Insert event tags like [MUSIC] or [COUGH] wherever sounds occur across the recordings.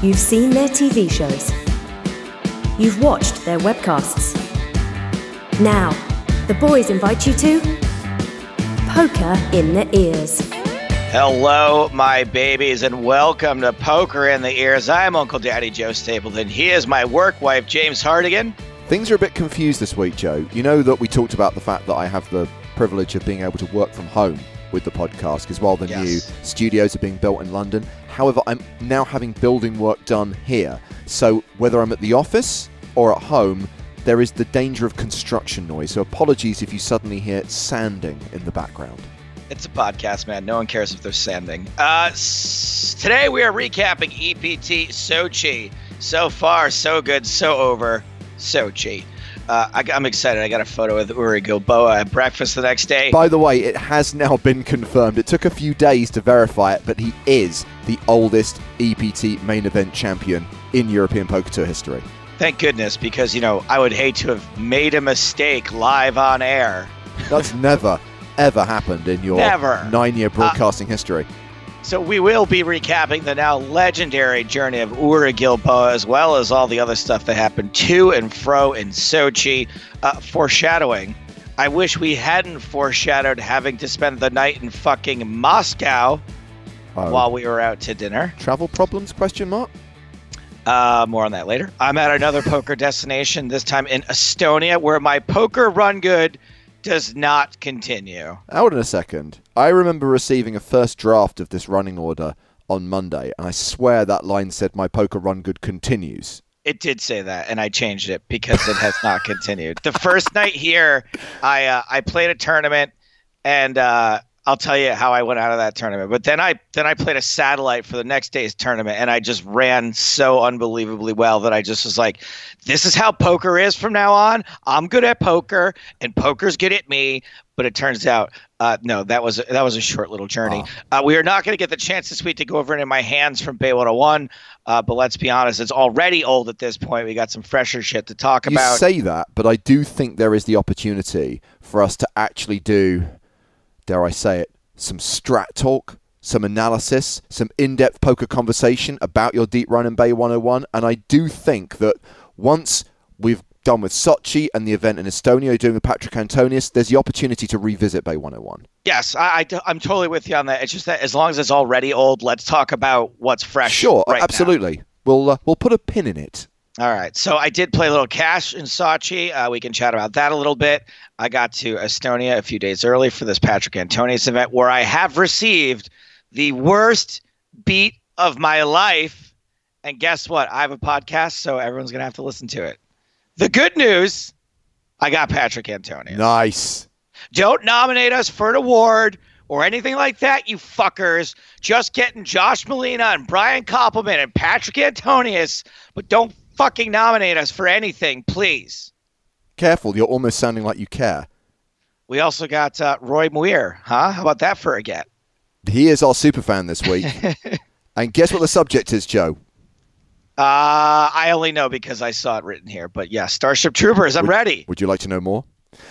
You've seen their TV shows. You've watched their webcasts. Now, the boys invite you to Poker in the Ears. Hello, my babies, and welcome to Poker in the Ears. I'm Uncle Daddy Joe Stapleton. He is my work wife, James Hartigan. Things are a bit confused this week, Joe. You know that we talked about the fact that I have the privilege of being able to work from home with the podcast because while the Yes. new studios are being built in London, however, I'm now having building work done here. So whether I'm at the office or at home, there is the danger of construction noise. So apologies if you suddenly hear sanding in the background. It's a podcast, man. No one cares if they're sanding. Uh, s- today we are recapping EPT Sochi. So far, so good, so over, Sochi. Uh, I, am excited. I got a photo with Uri Gilboa at breakfast the next day. By the way, it has now been confirmed. It took a few days to verify it, but he is the oldest EPT main event champion in European Poker Tour history. Thank goodness, because, you know, I would hate to have made a mistake live on air. That's [LAUGHS] never, ever happened in your Never. nine year broadcasting history. So we will be recapping the now legendary journey of Uri Gilboa, as well as all the other stuff that happened to and fro in Sochi. Uh, foreshadowing. I wish we hadn't foreshadowed having to spend the night in fucking Moscow Oh, while we were out to dinner. travel problems? Question mark. Uh, more on that later. I'm at another poker [LAUGHS] destination, this time in Estonia, where my poker run good does not continue. Hold on a second. I remember receiving a first draft of this running order on Monday, and I swear that line said my poker run good continues. It did say that, and I changed it because it has not [LAUGHS] continued. The first night here, I uh, I played a tournament, and uh, I'll tell you how I went out of that tournament. But then I then I played a satellite for the next day's tournament, and I just ran so unbelievably well that I just was like, "This is how poker is from now on. I'm good at poker, and poker's good at me." But it turns out, uh, no, that was that was a short little journey. Uh, we are not going to get the chance this week to go over it in my hands from Bay 101. Uh, but let's be honest, it's already old at this point. We got some fresher shit to talk You about. You say that, but I do think there is the opportunity for us to actually do, dare I say it, some strat talk, some analysis, some in depth poker conversation about your deep run in Bay 101. And I do think that once we've done with Sochi and the event in Estonia doing with Patrick Antonius, there's the opportunity to revisit Bay 101. yes, I, am totally with you on that. It's just that as long as it's already old, let's talk about what's fresh. Sure, right now. absolutely. We'll uh, we'll put a pin in it. All right. So I did play a little cash in Sochi. Uh, we can chat about that a little bit. I got to Estonia a few days early for this Patrick Antonius event where I have received the worst beat of my life. And guess what? I have a podcast, so everyone's going to have to listen to it. The good news I got Patrick Antonius. Nice. Don't nominate us for an award or anything like that, you fuckers. Just getting Josh Malina and Brian Koppelman and Patrick Antonius, but don't fucking nominate us for anything, please. Careful, you're almost sounding like you care. We also got uh, Roy Muir, huh? How about that for a get? He is our super fan this week. [LAUGHS] and guess what the subject is, Joe? Uh, I only know because I saw it written here, but yeah, Starship Troopers, I'm ready. Would you like to know more?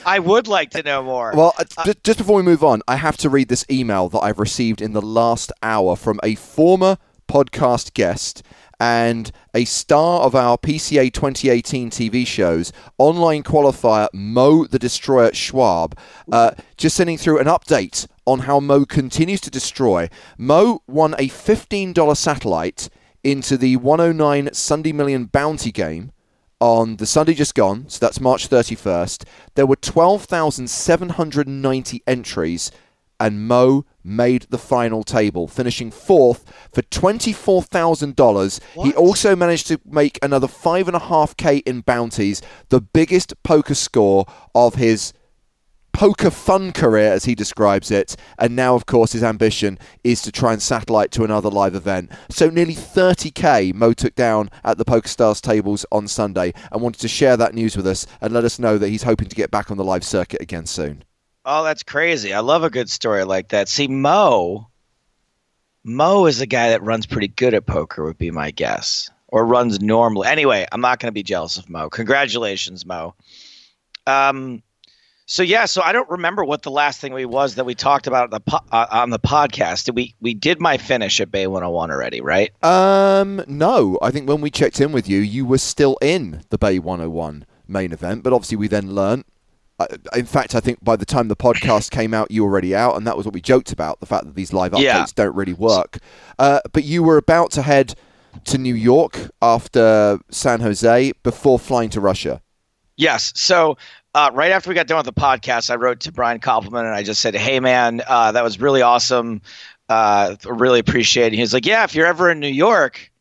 I would like to know more. Well, uh, ju- just before we move on, I have to read this email that I've received in the last hour from a former podcast guest and a star of our PCA 2018 TV shows, online qualifier Mo the Destroyer Schwab, uh, just sending through an update on how Mo continues to destroy. Mo won a $15 satellite into the 109 Sunday Million bounty game on the Sunday just gone, so that's March 31st, there were 12,790 entries, and Mo made the final table, finishing fourth for $24,000. He also managed to make another 5.5k in bounties, the biggest poker score of his poker fun career, as he describes it. And now, of course, his ambition is to try and satellite to another live event. So nearly 30k Mo took down at the PokerStars tables on Sunday and wanted to share that news with us and let us know that he's hoping to get back on the live circuit again soon. Oh, that's crazy. I love a good story like that. See, Mo, Mo is a guy that runs pretty good at poker, would be my guess, or runs normally. Anyway, I'm not going to be jealous of Mo. Congratulations, Mo. Um, So yeah, so I don't remember what the last thing we was that we talked about the po- uh, on the podcast. Did we we did my finish at Bay 101 already, right? Um, no. I think when we checked in with you, you were still in the Bay 101 main event, but obviously we then learnt. In fact, I think by the time the podcast came out, you were already out, and that was what we joked about the fact that these live updates Yeah. don't really work. Uh, but you were about to head to New York after San Jose before flying to Russia. Yes. So uh, right after we got done with the podcast, I wrote to Brian Koppelman and I just said, "Hey man, uh, that was really awesome. Uh, really appreciate it." He was like, "Yeah, if you're ever in New York,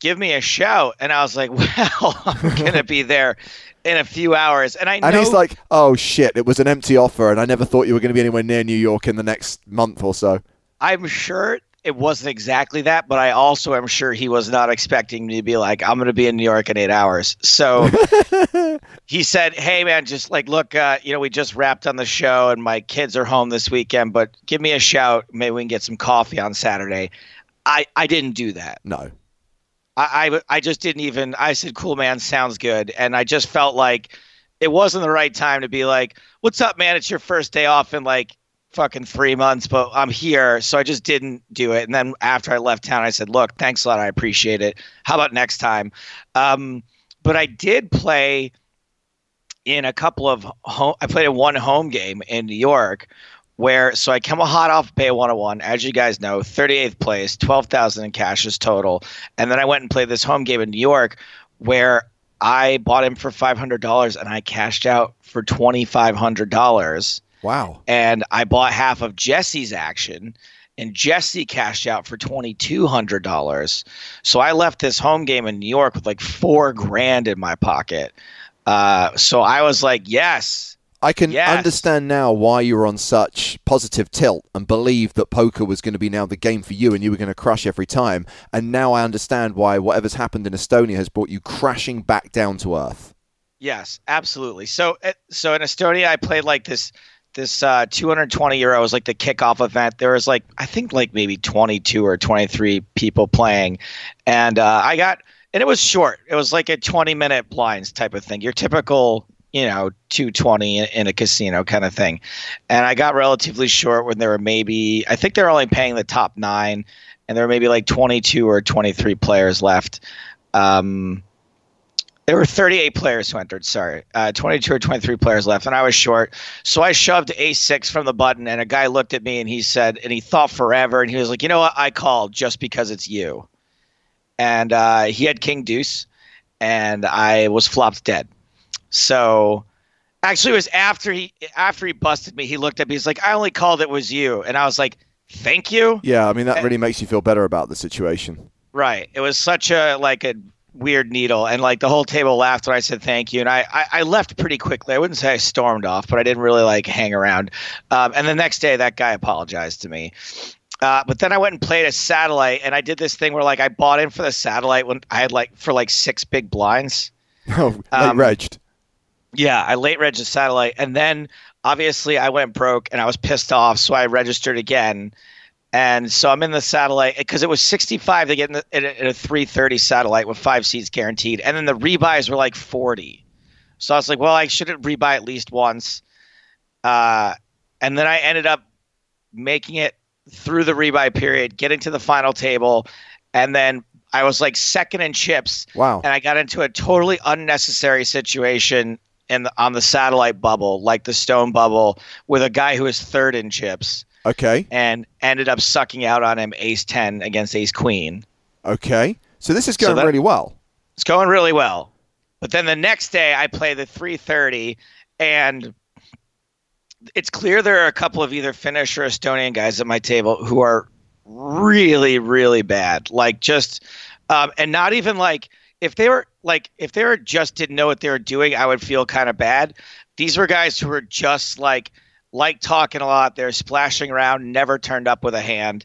give me a shout." And I was like, [LAUGHS] "Well, I'm gonna [LAUGHS] be there in a few hours." And I know And he's like, "Oh shit, it was an empty offer, and I never thought you were going to be anywhere near New York in the next month or so." I'm sure it wasn't exactly that, but I also am sure he was not expecting me to be like, I'm going to be in New York in eight hours. So [LAUGHS] he said, Hey, man, just like, look, uh, you know, we just wrapped on the show and my kids are home this weekend, but give me a shout. Maybe we can get some coffee on Saturday. I, I didn't do that. No. I, I, I just didn't even, I said, cool, man, sounds good. And I just felt like it wasn't the right time to be like, what's up, man? It's your first day off in like fucking three months, but I'm here. So I just didn't do it. And then after I left town, I said, look, thanks a lot. I appreciate it. How about next time? Um, but I did play in a couple of home, I played in one home game in New York where so I come a hot off Bay 101, as you guys know, 38th place, 12,000 in cashes total, and then I went and played this home game in New York where I bought him for $500 and I cashed out for $2,500, Wow. and I bought half of Jesse's action. And Jesse cashed out for twenty two hundred dollars. So I left this home game in New York with like four grand in my pocket. Uh, so I was like, yes, I can Yes. understand now why you were on such positive tilt and believed that poker was going to be now the game for you and you were going to crush every time. And now I understand why whatever's happened in Estonia has brought you crashing back down to earth. Yes, absolutely. So, uh, so in Estonia, I played like this this uh, 220 euros, was like the kickoff event. There was like I think like maybe 22 or 23 people playing, and uh, I got and it was short. It was like a 20 minute blinds type of thing. Your typical you know 220 in, a casino kind of thing, and I got relatively short when there were maybe I think they were only paying the top nine, and there were maybe like 22 or 23 players left. Um, there were 38 players who entered. Sorry, uh, 22 or 23 players left, and I was short. So I shoved a6 from the button, and a guy looked at me and he said, and he thought forever, and he was like, "You know what? I called just because it's you." And uh, he had King Deuce, and I was flopped dead. So actually, it was after he after he busted me. He looked at me. He's like, "I only called it was you," and I was like, "Thank you." Yeah, I mean, that really makes you feel better about the situation. Right. It was such a like a weird needle, and like the whole table laughed when I said thank you, and I I, I left pretty quickly. I wouldn't say I stormed off, but I didn't really like hang around. Um, and the next day, that guy apologized to me. Uh, but then I went and played a satellite, and I did this thing where like I bought in for the satellite when I had like for like six big blinds. [LAUGHS] Oh, Um, regged. Yeah, I late registered satellite, and then obviously I went broke and I was pissed off, so I registered again. And so I'm in the satellite because it was 65 to get in, the, in, a, in a 330 satellite with five seats guaranteed, and then the rebuys were like 40. So I was like, well, I shouldn't rebuy at least once. Uh, and then I ended up making it through the rebuy period, getting to the final table, and then I was like second in chips Wow. and I got into a totally unnecessary situation in the, on the satellite bubble, like the stone bubble, with a guy who was third in chips Okay. and ended up sucking out on him ace 10 against ace queen. Okay. So this is So going that- really well. It's going really well. But then the next day I play the 330 and it's clear there are a couple of either Finnish or Estonian guys at my table who are really, really bad. Like just um, and not even like if they were like if they were just didn't know what they were doing, I would feel kind of bad. These were guys who were just like like talking a lot. They're splashing around, never turned up with a hand.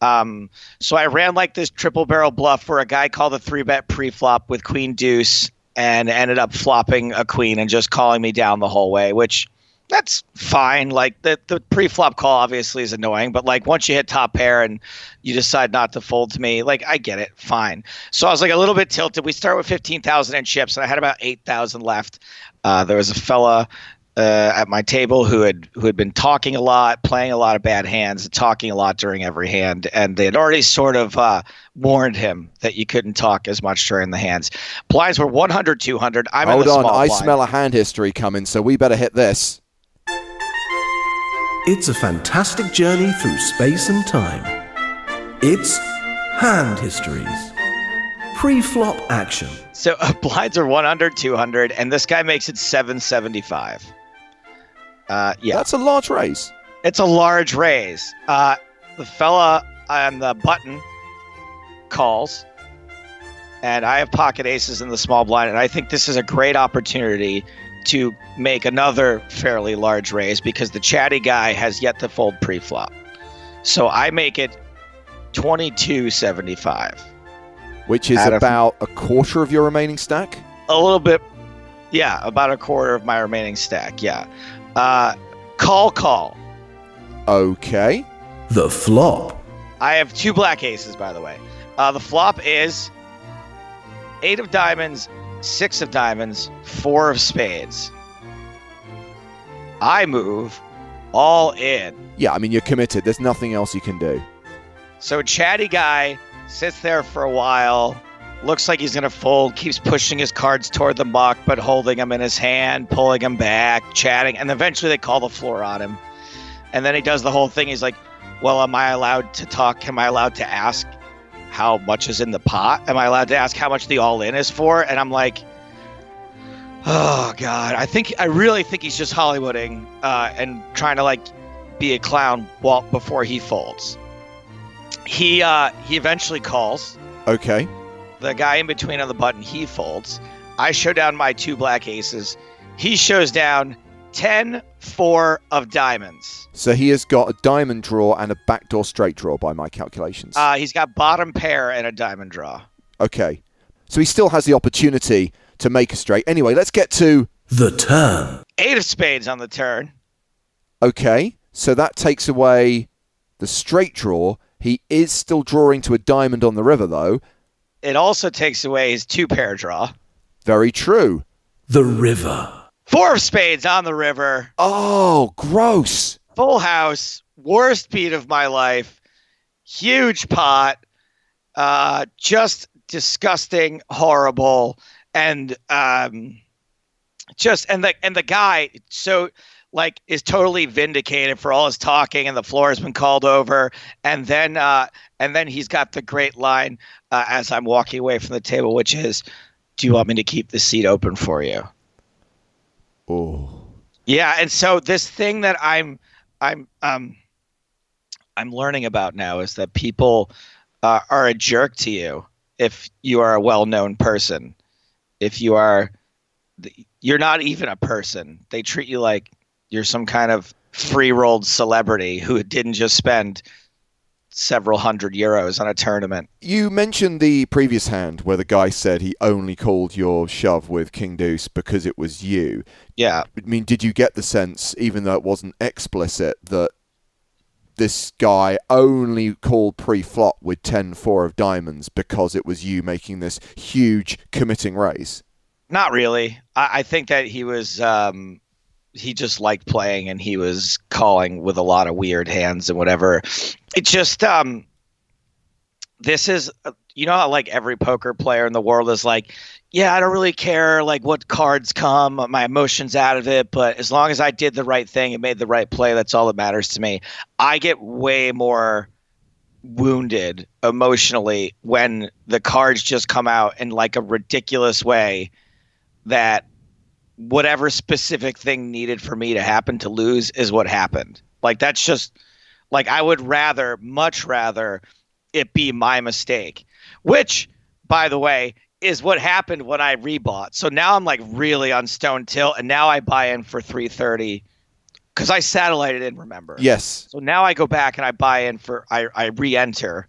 Um, so I ran like this triple barrel bluff where a guy called a three bet pre-flop with queen deuce and ended up flopping a queen and just calling me down the whole way, which that's fine. Like the the pre-flop call obviously is annoying, but like once you hit top pair and you decide not to fold to me, like I get it, fine. So I was like a little bit tilted. We start with fifteen thousand in chips, and I had about eight thousand left. Uh, there was a fella uh, at my table who had who had been talking a lot, playing a lot of bad hands, talking a lot during every hand, and they had already sort of uh, warned him that you couldn't talk as much during the hands. Blinds were 100, 200. I'm Hold on, I blind. smell a hand history coming, so we better hit this. It's a fantastic journey through space and time. It's Hand Histories. Pre flop action. So uh, blinds are 100, 200, and this guy makes it 775. Uh, yeah, That's a large raise. it's a large raise. Uh, the fella on the button calls, and I have pocket aces in the small blind, and I think this is a great opportunity to make another fairly large raise because the chatty guy has yet to fold pre-flop. So I make it 2275. Which is Out of- about a quarter of your remaining stack. a little bit yeah about a quarter of my remaining stack yeah uh call call Okay. The flop. i have two black aces by the way uh the flop is eight of diamonds six of diamonds four of spades. I move all in. Yeah, I mean, you're committed. There's nothing else you can do. so chatty guy sits there for a while. Looks like he's gonna fold keeps pushing his cards toward the muck but holding them in his hand pulling them back chatting and eventually they call the floor on him. And then he does the whole thing. He's like well am i allowed to talk? Am i allowed to ask how much is in the pot? Am i allowed to ask how much the all-in is for? And i'm like oh god. I think i really think he's just hollywooding uh, and trying to like be a clown while, before he folds. He uh he eventually calls. Okay. the guy in between on the button he folds. I show down my two black aces. He shows down 10 4 of diamonds So he has got a diamond draw and a backdoor straight draw by my calculations. uh, he's got bottom pair and a diamond draw okay. So he still has the opportunity to make a straight. Anyway, let's get to. The turn. eight of spades on the turn Okay. So that takes away the straight draw. He is still drawing to a diamond on the river, though. it also takes away his two pair draw Very true. The river. Four of spades on the river Oh, gross. full house worst beat of my life huge pot uh just disgusting horrible and um just and the and the guy so like is totally vindicated for all his talking and the floor has been called over and then uh and then he's got the great line uh, as i'm walking away from the table which is do you want me to keep the seat open for you Oh. yeah, and so this thing that I'm I'm um I'm learning about now is that people uh, are a jerk to you if you are a well-known person. If you are you're not even a person. They treat you like you're some kind of free-rolled celebrity who didn't just spend several hundred euros on a tournament. You mentioned the previous hand where the guy said he only called your shove with King Deuce because it was you. Yeah. I mean, did you get the sense, even though it wasn't explicit, that this guy only called pre-flop with 10-4 of diamonds because it was you making this huge committing raise? Not really. I, I think that he was um, he just liked playing and he was calling with a lot of weird hands and whatever. It just um, this is you know like every poker player in the world is like, yeah, I don't really care like what cards come, my emotions out of it, but as long as I did the right thing and made the right play, that's all that matters to me. I get way more wounded emotionally when the cards just come out in like a ridiculous way that whatever specific thing needed for me to happen to lose is what happened. Like that's just like I would rather, much rather, it be my mistake. Which, by the way, is what happened when I rebought. So now I'm like really on stone tilt, and now I buy in for 330 because I satellited in. Remember? Yes. So now I go back and I buy in for I I re-enter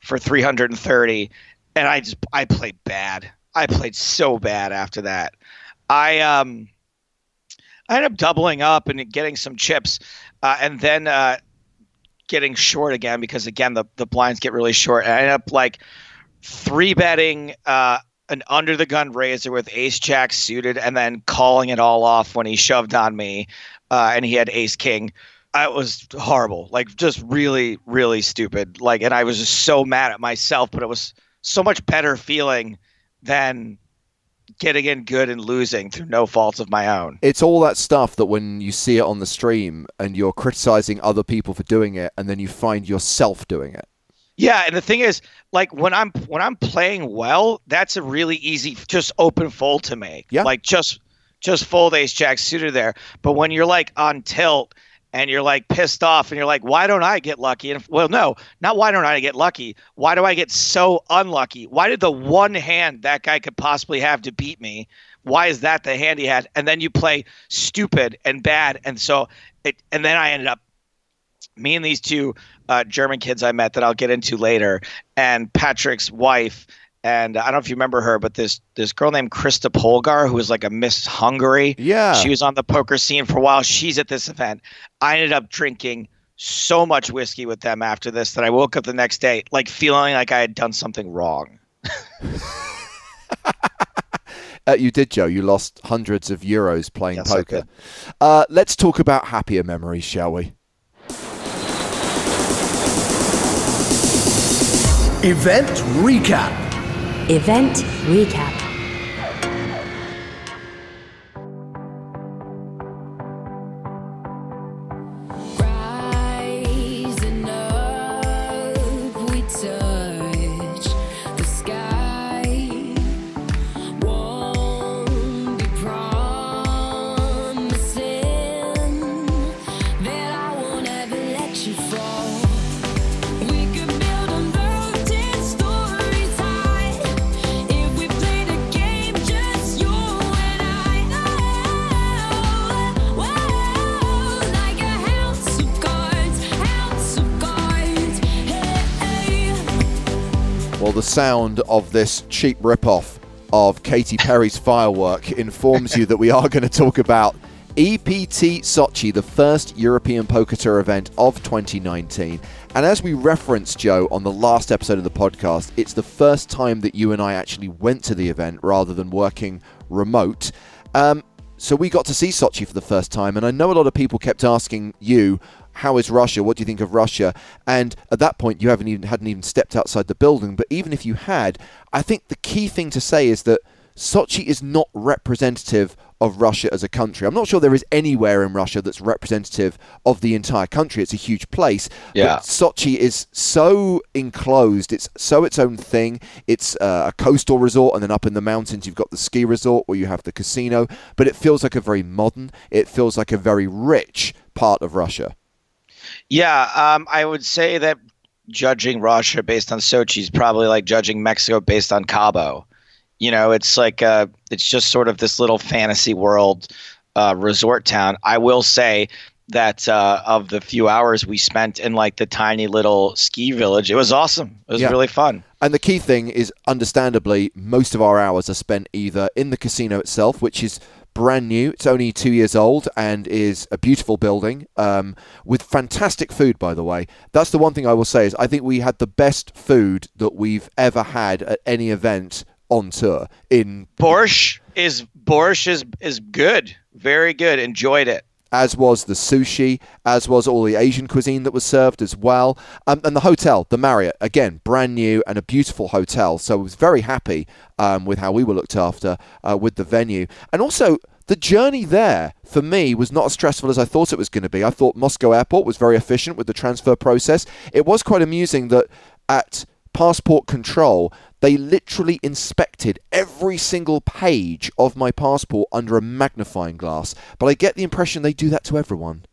for 330, and I just I played bad. I played so bad after that. I um I ended up doubling up and getting some chips, uh, and then uh, getting short again because again the the blinds get really short. And I ended up like three betting uh, an under the gun raiser with ace jack suited and then calling it all off when he shoved on me uh, and he had ace king. It was horrible, like just really, really stupid. Like, and I was just so mad at myself, but it was so much better feeling than getting in good and losing through no faults of my own. It's all that stuff that when you see it on the stream and you're criticizing other people for doing it, and then you find yourself doing it. Yeah, and the thing is, like when I'm when I'm playing well, that's a really easy just open fold to make. Yeah. Like just just fold ace jack suited there. But when you're like on tilt and you're like pissed off and you're like, why don't I get lucky? And well, no, not why don't I get lucky? Why do I get so unlucky? Why did the one hand that guy could possibly have to beat me? Why is that the hand he had? And then you play stupid and bad, and so it. And then I ended up me and these two uh, German kids I met that I'll get into later, and Patrick's wife. And I don't know if you remember her, but this this girl named Krista Polgar, who was like a Miss Hungary. Yeah. She was on the poker scene for a while. She's at this event. I ended up drinking so much whiskey with them after this that I woke up the next day like feeling like I had done something wrong. [LAUGHS] Uh, you did, Joe. You lost hundreds of euros playing Yes, poker. Uh, let's talk about happier memories, shall we? Event recap. Event recap. Sound of this cheap rip-off of Katy Perry's Firework informs you that we are going to talk about EPT Sochi, the first European Poker Tour event of 2019. And as we referenced, Joe, on the last episode of the podcast, it's the first time that you and I actually went to the event rather than working remote. Um, so we got to see Sochi for the first time, and I know a lot of people kept asking you, "How is Russia? What do you think of Russia?" And at that point, you haven't even hadn't even stepped outside the building. But even if you had, I think the key thing to say is that Sochi is not representative of Russia as a country. I'm not sure there is anywhere in Russia that's representative of the entire country. It's a huge place. Yeah. But Sochi is so enclosed. It's so its own thing. It's uh, a coastal resort, and then up in the mountains, you've got the ski resort where you have the casino. But it feels like a very modern, it feels like a very rich part of Russia. Yeah, um, I would say that judging Russia based on Sochi is probably like judging Mexico based on Cabo. You know, it's like uh, it's just sort of this little fantasy world uh, resort town. I will say that uh, of the few hours we spent in like the tiny little ski village, it was awesome. It was Yeah. really fun. And the key thing is, understandably, most of our hours are spent either in the casino itself, which is brand new. It's only two years old and is a beautiful building um, with fantastic food, by the way. That's the one thing I will say is I think we had the best food that we've ever had at any event on tour. In Borscht is Borscht is is good, very good. Enjoyed it. As was the sushi, as was all the Asian cuisine that was served as well. Um, and the hotel, the Marriott, again, brand new and a beautiful hotel. So I was very happy um, with how we were looked after uh, with the venue. And also, the journey there for me was not as stressful as I thought it was going to be. I thought Moscow Airport was very efficient with the transfer process. It was quite amusing that at passport control, they literally inspected every single page of my passport under a magnifying glass. But I get the impression they do that to everyone.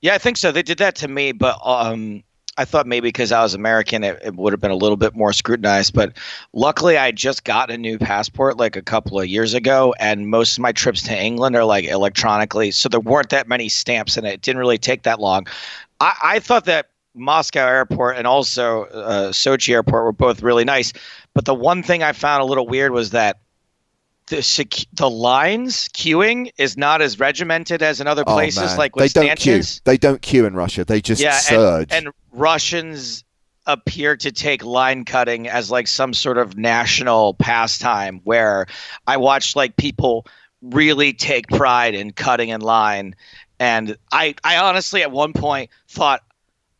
Yeah, I think so. They did that to me, but um, I thought maybe because I was American, it, it would have been a little bit more scrutinized. But luckily, I just got a new passport like a couple of years ago, and most of my trips to England are like electronically, so there weren't that many stamps, and it didn't really take that long. I, I thought that Moscow airport and also uh, Sochi airport were both really nice, but the one thing I found a little weird was that. The, sec- the lines queuing is not as regimented as in other places, oh, man. like they don't queue. They don't queue in Russia. They just yeah, surge. And, and Russians appear to take line cutting as like some sort of national pastime where I watched like people really take pride in cutting in line. And I, I honestly at one point thought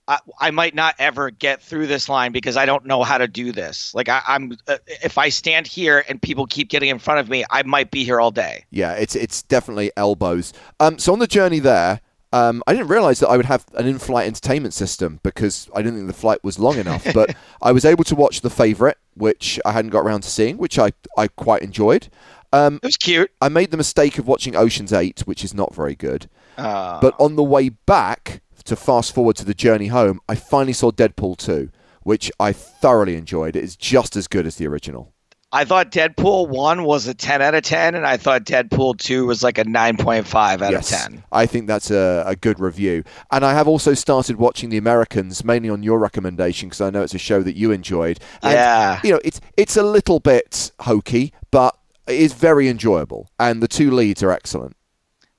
I, I might not ever get through this line because I don't know how to do this. Like I, I'm, uh, if I stand here and people keep getting in front of me, I might be here all day. Yeah, it's it's definitely elbows. Um, so on the journey there, um, I didn't realize that I would have an in-flight entertainment system because I didn't think the flight was long enough. But [LAUGHS] I was able to watch The Favorite, which I hadn't got around to seeing, which I I quite enjoyed. Um, It was cute. I made the mistake of watching Ocean's Eight, which is not very good. Uh, But on the way back to fast forward to the journey home, I finally saw Deadpool 2, which I thoroughly enjoyed. It is just as good as the original. I thought Deadpool 1 was a 10 out of 10, and I thought Deadpool 2 was like a 9.5 out of 10. I think that's a, a good review. And I have also started watching The Americans, mainly on your recommendation, because I know it's a show that you enjoyed. And, Yeah. You know, it's it's a little bit hokey, but it is very enjoyable. And the two leads are excellent.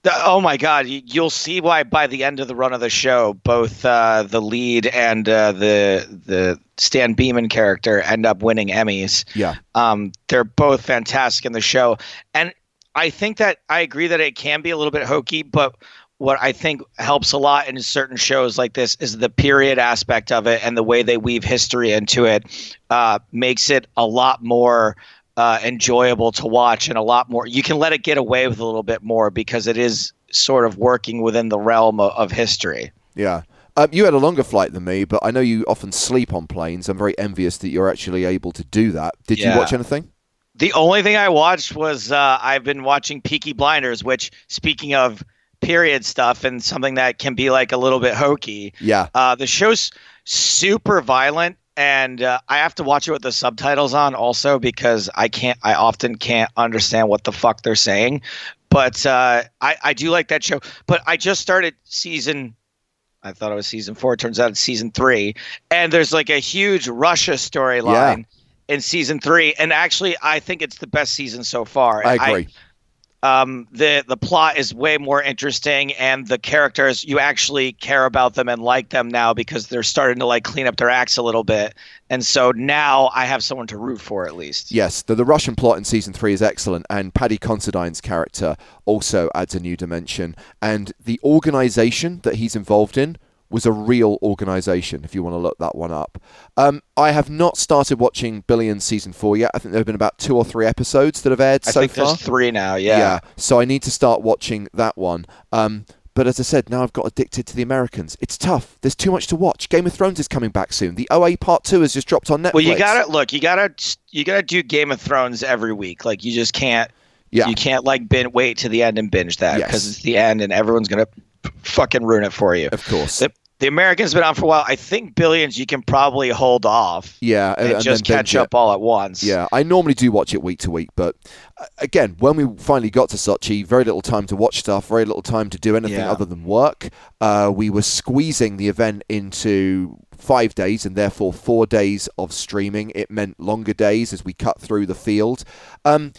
Oh my God! You, you'll see why by the end of the run of the show, both uh, the lead and uh, the the Stan Beeman character end up winning Emmys. Yeah. Um, they're both fantastic in the show, and I think that I agree that it can be a little bit hokey, but what I think helps a lot in certain shows like this is the period aspect of it and the way they weave history into it uh, makes it a lot more uh, enjoyable to watch and a lot more. You can let it get away with a little bit more because it is sort of working within the realm of, of history. Yeah. Um, you had a longer flight than me, but I know you often sleep on planes. I'm very envious that you're actually able to do that. Did you watch anything? The only thing I watched was uh, I've been watching Peaky Blinders, which, speaking of period stuff and something that can be like a little bit hokey, Yeah. uh, the show's super violent. And uh, I have to watch it with the subtitles on also because I can't, I often can't understand what the fuck they're saying. But uh, I, I do like that show. But I just started season I thought it was season four. It turns out it's season three. And there's like a huge Russia storyline in season three. And actually, I think it's the best season so far. I agree. Um, the the plot is way more interesting, and the characters you actually care about them and like them now because they're starting to like clean up their acts a little bit. And so now I have someone to root for at least. Yes, the, the Russian plot in season three is excellent, and Paddy Considine's character also adds a new dimension. And the organization that he's involved in was a real organization, if you want to look that one up. Um, I have not started watching Billions season four yet. I think there have been about two or three episodes that have aired I so think far. there's three now. Yeah. Yeah, so I need to start watching that one. Um, but as I said, now I've got addicted to the Americans. It's tough. There's too much to watch. Game of Thrones is coming back soon. The OA Part Two has just dropped on Netflix. Well, you gotta look. You gotta you gotta do Game of Thrones every week. Like you just can't. Yeah. You can't like bin, wait to the end and binge that Yes. because it's the end and everyone's gonna fucking ruin it for you. Of course. The, the Americans been on for a while. I think Billions you can probably hold off Yeah, and, just then catch it. up all at once. Yeah, I normally do watch it week to week, but uh, again, when we finally got to Sochi, very little time to watch stuff, very little time to do anything Yeah. other than work. Uh, we were squeezing the event into five days and therefore four days of streaming. It meant longer days as we cut through the field. Um,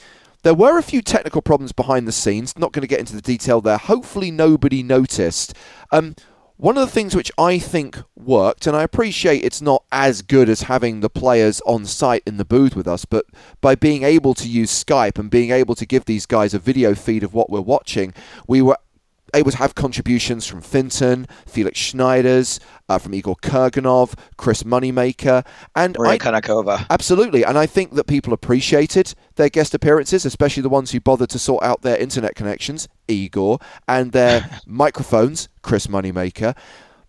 there were a few technical problems behind the scenes. Not going to get into the detail there. Hopefully, nobody noticed. Um, one of the things which I think worked, and I appreciate it's not as good as having the players on site in the booth with us, but by being able to use Skype and being able to give these guys a video feed of what we're watching, we were able to have contributions from Fintan, Felix Schneiders, uh, from Igor Kurganov, Chris Moneymaker, and Maria I. Absolutely, and I think that people appreciated their guest appearances, especially the ones who bothered to sort out their internet connections, Igor, and their [LAUGHS] microphones, Chris Moneymaker.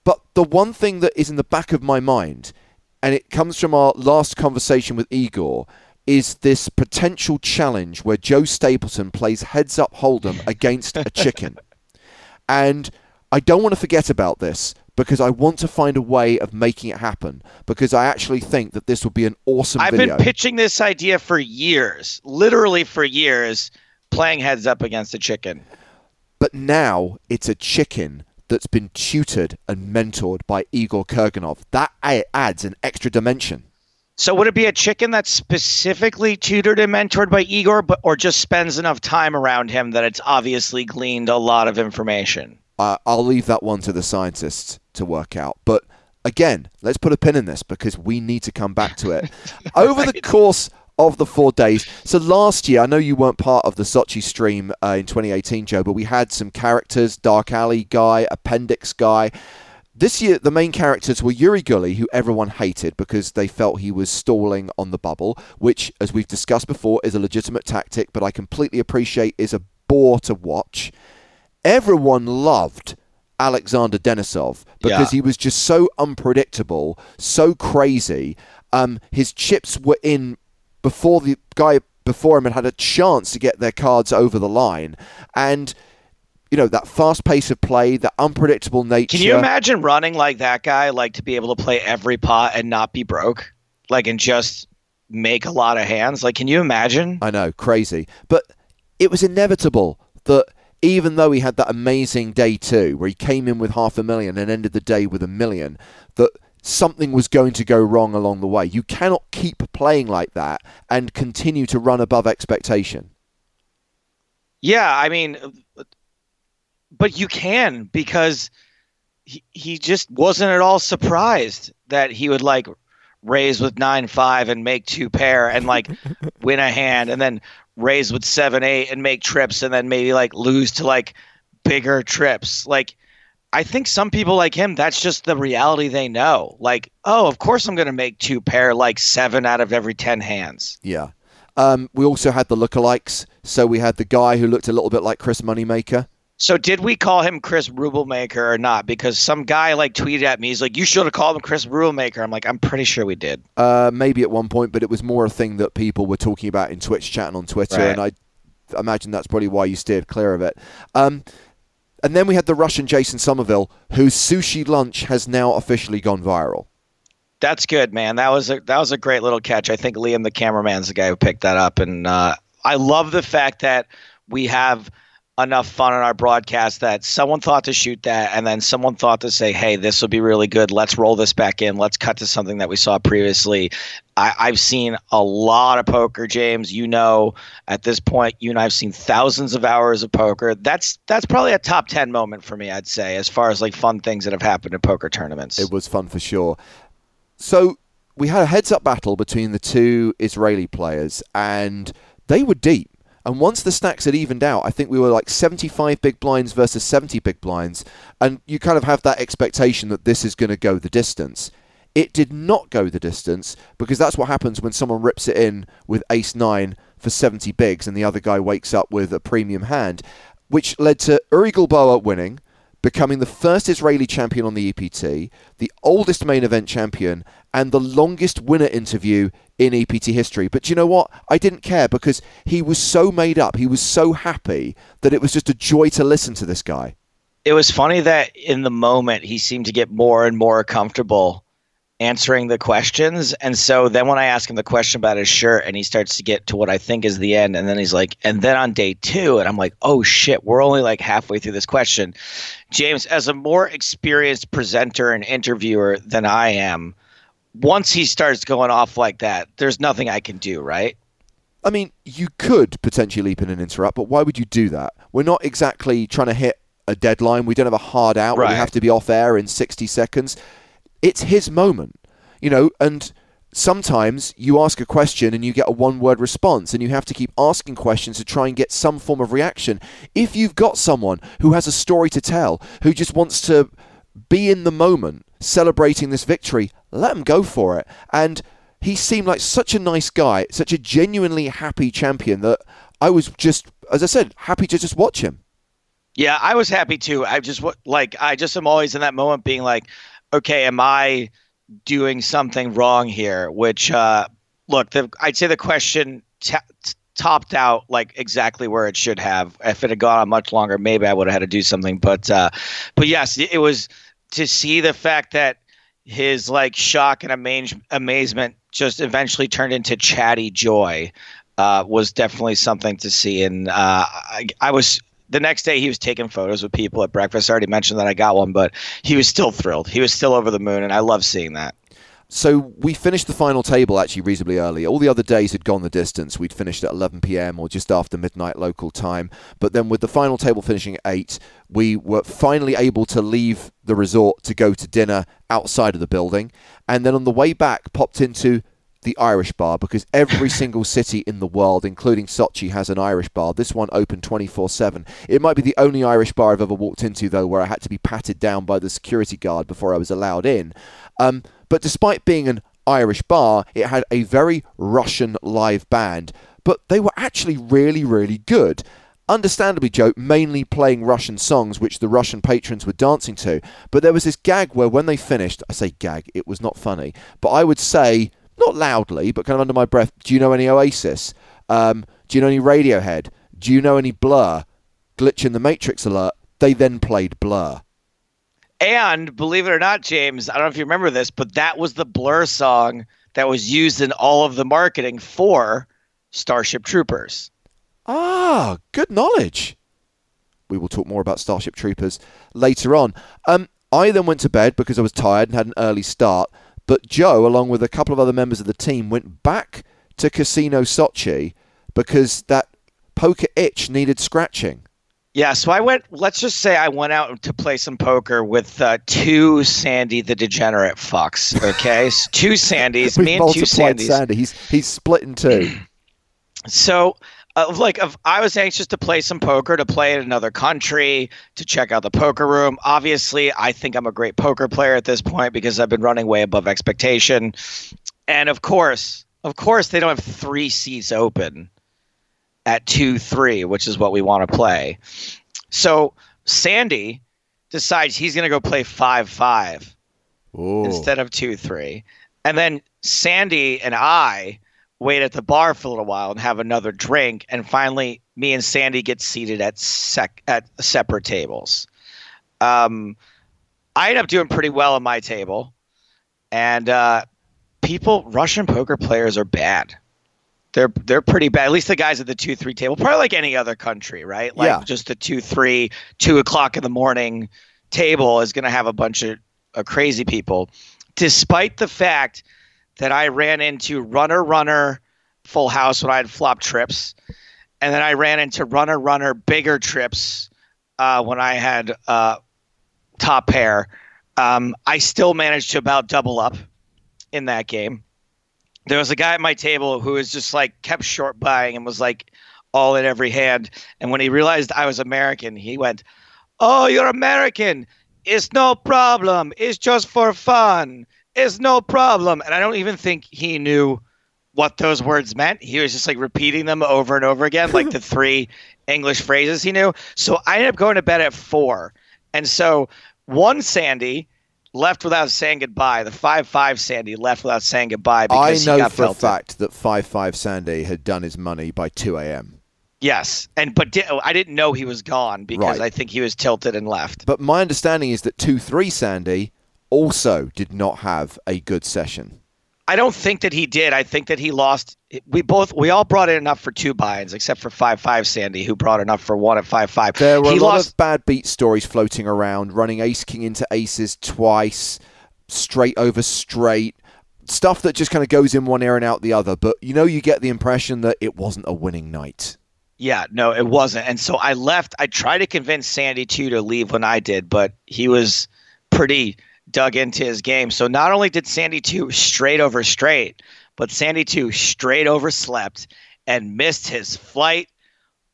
But the one thing that is in the back of my mind, and it comes from our last conversation with Igor, is this potential challenge where Joe Stapleton plays heads up Hold'em against a chicken. And I don't want to forget about this because I want to find a way of making it happen because I actually think that this would be an awesome I've video. been pitching this idea for years, literally for years, playing heads up against a chicken. but now it's a chicken that's been tutored and mentored by Igor Kurganov. That adds an extra dimension. So would it be a chicken that's specifically tutored and mentored by Igor, but or just spends enough time around him that it's obviously gleaned a lot of information? Uh, I'll leave that one to the scientists to work out. But again, let's put a pin in this because we need to come back to it. [LAUGHS] Over the course of the four days, so last year, I know you weren't part of the Sochi stream uh, in 2018, Joe, but we had some characters Dark Alley guy, Appendix guy. This year, the main characters were Yuri Gully, who everyone hated because they felt he was stalling on the bubble, which, as we've discussed before, is a legitimate tactic, but I completely appreciate is a bore to watch. Everyone loved Alexander Denisov because Yeah. he was just so unpredictable, so crazy. Um, his chips were in before the guy before him had had a chance to get their cards over the line, and you know that fast pace of play, that unpredictable nature. Can you imagine running like that guy, like to be able to play every pot and not be broke, like and just make a lot of hands? Like, can you imagine? I know, crazy. But it was inevitable that even though he had that amazing day two, where he came in with half a million and ended the day with a million, that something was going to go wrong along the way. You cannot keep playing like that and continue to run above expectation. Yeah, I mean, but you can because he, he just wasn't at all surprised that he would like raise with nine five and make two pair and like [LAUGHS] win a hand and then raise with seven eight and make trips and then maybe like lose to like bigger trips like i think some people like him that's just the reality they know like oh of course i'm going to make two pair like seven out of every ten hands Yeah. Um, we also had the lookalikes. So we had the guy who looked a little bit like Chris Moneymaker. So did we call him Chris Rubelmaker or not? Because some guy like tweeted at me, he's like, "You should have called him Chris Rubelmaker." I'm like, I'm pretty sure we did. Uh, maybe at one point, but it was more a thing that people were talking about in Twitch chat and on Twitter, Right. and I imagine that's probably why you steered clear of it. Um, and then we had the Russian Jason Somerville, whose sushi lunch has now officially gone viral. That's good, man. That was a that was a great little catch. I think Liam, the cameraman's the guy who picked that up, and uh, I love the fact that we have enough fun on our broadcast that someone thought to shoot that, and then someone thought to say, "Hey, this will be really good. Let's roll this back in. Let's cut to something that we saw previously." I, I've seen a lot of poker, James. You know, at this point, you and I've seen thousands of hours of poker. That's that's probably a top ten moment for me, I'd say, as far as like fun things that have happened in poker tournaments. It was fun for sure. So we had a heads up battle between the two Israeli players, and they were deep. And once the stacks had evened out, I think we were like 75 big blinds versus 70 big blinds. And you kind of have that expectation that this is going to go the distance. It did not go the distance because that's what happens when someone rips it in with ace nine for 70 bigs and the other guy wakes up with a premium hand, which led to Uri Gilboa winning, becoming the first Israeli champion on the EPT, the oldest main event champion, and the longest winner interview in EPT history. But you know what? I didn't care because he was so made up, he was so happy that it was just a joy to listen to this guy. it was funny that in the moment he seemed to get more and more comfortable answering the questions and so then when i ask him the question about his shirt and he starts to get to what i think is the end and then he's like and then on day two and i'm like oh shit we're only like halfway through this question james as a more experienced presenter and interviewer than i am once he starts going off like that there's nothing i can do right I mean, you could potentially leap in and interrupt, but why would you do that? We're not exactly trying to hit a deadline. We don't have a hard out where we have to be off air in 60 seconds. It's his moment, you know, and sometimes you ask a question and you get a one word response and you have to keep asking questions to try and get some form of reaction. If you've got someone who has a story to tell, who just wants to be in the moment celebrating this victory, let him go for it. And he seemed like such a nice guy, such a genuinely happy champion that I was just, as I said, happy to just watch him. Yeah, I was happy too. I just like I just am always in that moment being like, okay, am I doing something wrong here? Which uh look, the I'd say the question ta t- topped out like exactly where it should have. If it had gone on much longer, maybe I would have had to do something. But uh but yes, it was to see the fact that his like shock and amaze- amazement just eventually turned into chatty joy uh, was definitely something to see. And uh, I, I was the next day he was taking photos with people at breakfast. I already mentioned that I got one, but he was still thrilled. He was still over the moon, and I love seeing that. So we finished the final table actually reasonably early. All the other days had gone the distance. We'd finished at 11 p.m. or just after midnight local time. But then with the final table finishing at 8, we were finally able to leave the resort to go to dinner outside of the building. And then on the way back, popped into the Irish bar because every [LAUGHS] single city in the world, including Sochi, has an Irish bar. This one open 24 7. It might be the only Irish bar I've ever walked into, though, where I had to be patted down by the security guard before I was allowed in. Um, but despite being an Irish bar, it had a very Russian live band, but they were actually really, really good. Understandably, Joe, mainly playing Russian songs which the Russian patrons were dancing to. But there was this gag where when they finished, I say gag, it was not funny, but I would say, not loudly, but kind of under my breath, do you know any Oasis? Um, do you know any Radiohead? Do you know any Blur? Glitch in the Matrix alert. They then played Blur. And believe it or not, James, I don't know if you remember this, but that was the Blur song that was used in all of the marketing for Starship Troopers. Ah, good knowledge. We will talk more about Starship Troopers later on. Um, I then went to bed because I was tired and had an early start. But Joe, along with a couple of other members of the team, went back to Casino Sochi because that poker itch needed scratching. Yeah, so I went. Let's just say I went out to play some poker with uh, two Sandy the Degenerate fucks. Okay, so two Sandys, [LAUGHS] me and two Sandys. Sandy. He's he's split in two. [CLEARS THROAT] So, uh, like, if I was anxious to play some poker, to play in another country, to check out the poker room. Obviously, I think I'm a great poker player at this point because I've been running way above expectation. And of course, of course, they don't have three seats open at two three, which is what we want to play. So Sandy decides he's going to go play five five Ooh. instead of two three, and then Sandy and I wait at the bar for a little while and have another drink, and finally, me and Sandy get seated at sec- at separate tables. Um, I end up doing pretty well at my table, and uh, people, Russian poker players are bad. They're they're pretty bad. At least the guys at the two three table, probably like any other country, right? Like Yeah. just the two three, two o'clock in the morning table is going to have a bunch of uh, crazy people. Despite the fact that I ran into runner runner full house when I had flop trips, and then I ran into runner runner bigger trips uh, when I had uh, top pair. Um, I still managed to about double up in that game. There was a guy at my table who was just like kept short buying and was like all in every hand. And when he realized I was American, he went, "Oh, you're American. It's no problem. It's just for fun. It's no problem." And I don't even think he knew what those words meant. He was just like repeating them over and over again, like the [LAUGHS] three English phrases he knew. So I ended up going to bed at four. And so one Sandy left without saying goodbye. The five five Sandy left without saying goodbye I because he know got for a fact that five five Sandy had done his money by two a.m. Yes, and but di- I didn't know he was gone because Right. I think he was tilted and left. But my understanding is that two three Sandy also did not have a good session. I don't think that he did. I think that he lost. We both we all brought in enough for two buy-ins, except for five five Sandy, who brought enough for one at five five. There were he a lot lost. of bad beat stories floating around, running ace king into aces twice, straight over straight, stuff that just kind of goes in one ear and out the other. But you know, you get the impression that it wasn't a winning night. Yeah, no, it wasn't. And so I left. I tried to convince Sandy too to leave when I did, but he was pretty dug into his game. So not only did Sandy two straight over straight, but Sandy two straight overslept and missed his flight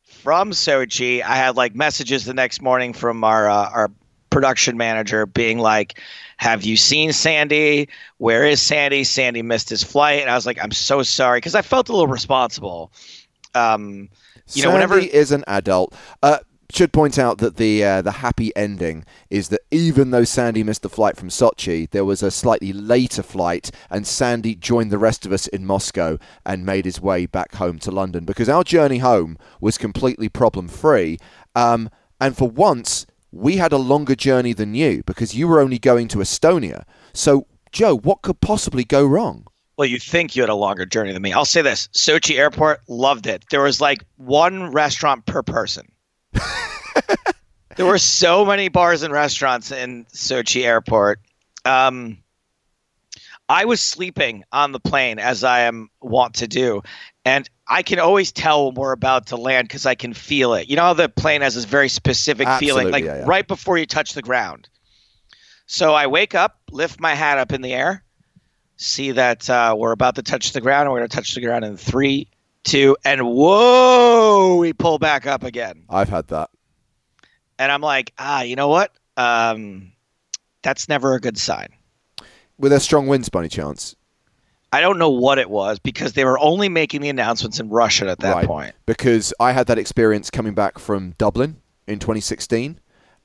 from Sochi. I had like messages the next morning from our uh, our production manager being like, "Have you seen Sandy? Where is Sandy? Sandy missed his flight." And I was like, "I'm so sorry," because I felt a little responsible. Um, you know, Sandy whenever is an adult. Uh, should point out that the uh, the happy ending is that even though Sandy missed the flight from Sochi, there was a slightly later flight, and Sandy joined the rest of us in Moscow and made his way back home to London because our journey home was completely problem free. Um, and for once, we had a longer journey than you because you were only going to Estonia. So, Joe, what could possibly go wrong? Well, you think you had a longer journey than me. I'll say this Sochi Airport, loved it. There was like one restaurant per person. [LAUGHS] there were so many bars and restaurants in Sochi Airport. Um, I was sleeping on the plane as I am wont to do, and I can always tell when we're about to land because I can feel it. You know, how the plane has this very specific feeling, like yeah, yeah. right before you touch the ground. So I wake up, lift my hat up in the air, see that uh, we're about to touch the ground, and we're going to touch the ground in three, two, and whoa, we pull back up again. I've had that. And I'm like, ah, you know what? Um, that's never a good sign. Were there strong winds by any chance? I don't know what it was because they were only making the announcements in Russian at that Right. point. Because I had that experience coming back from Dublin in 2016,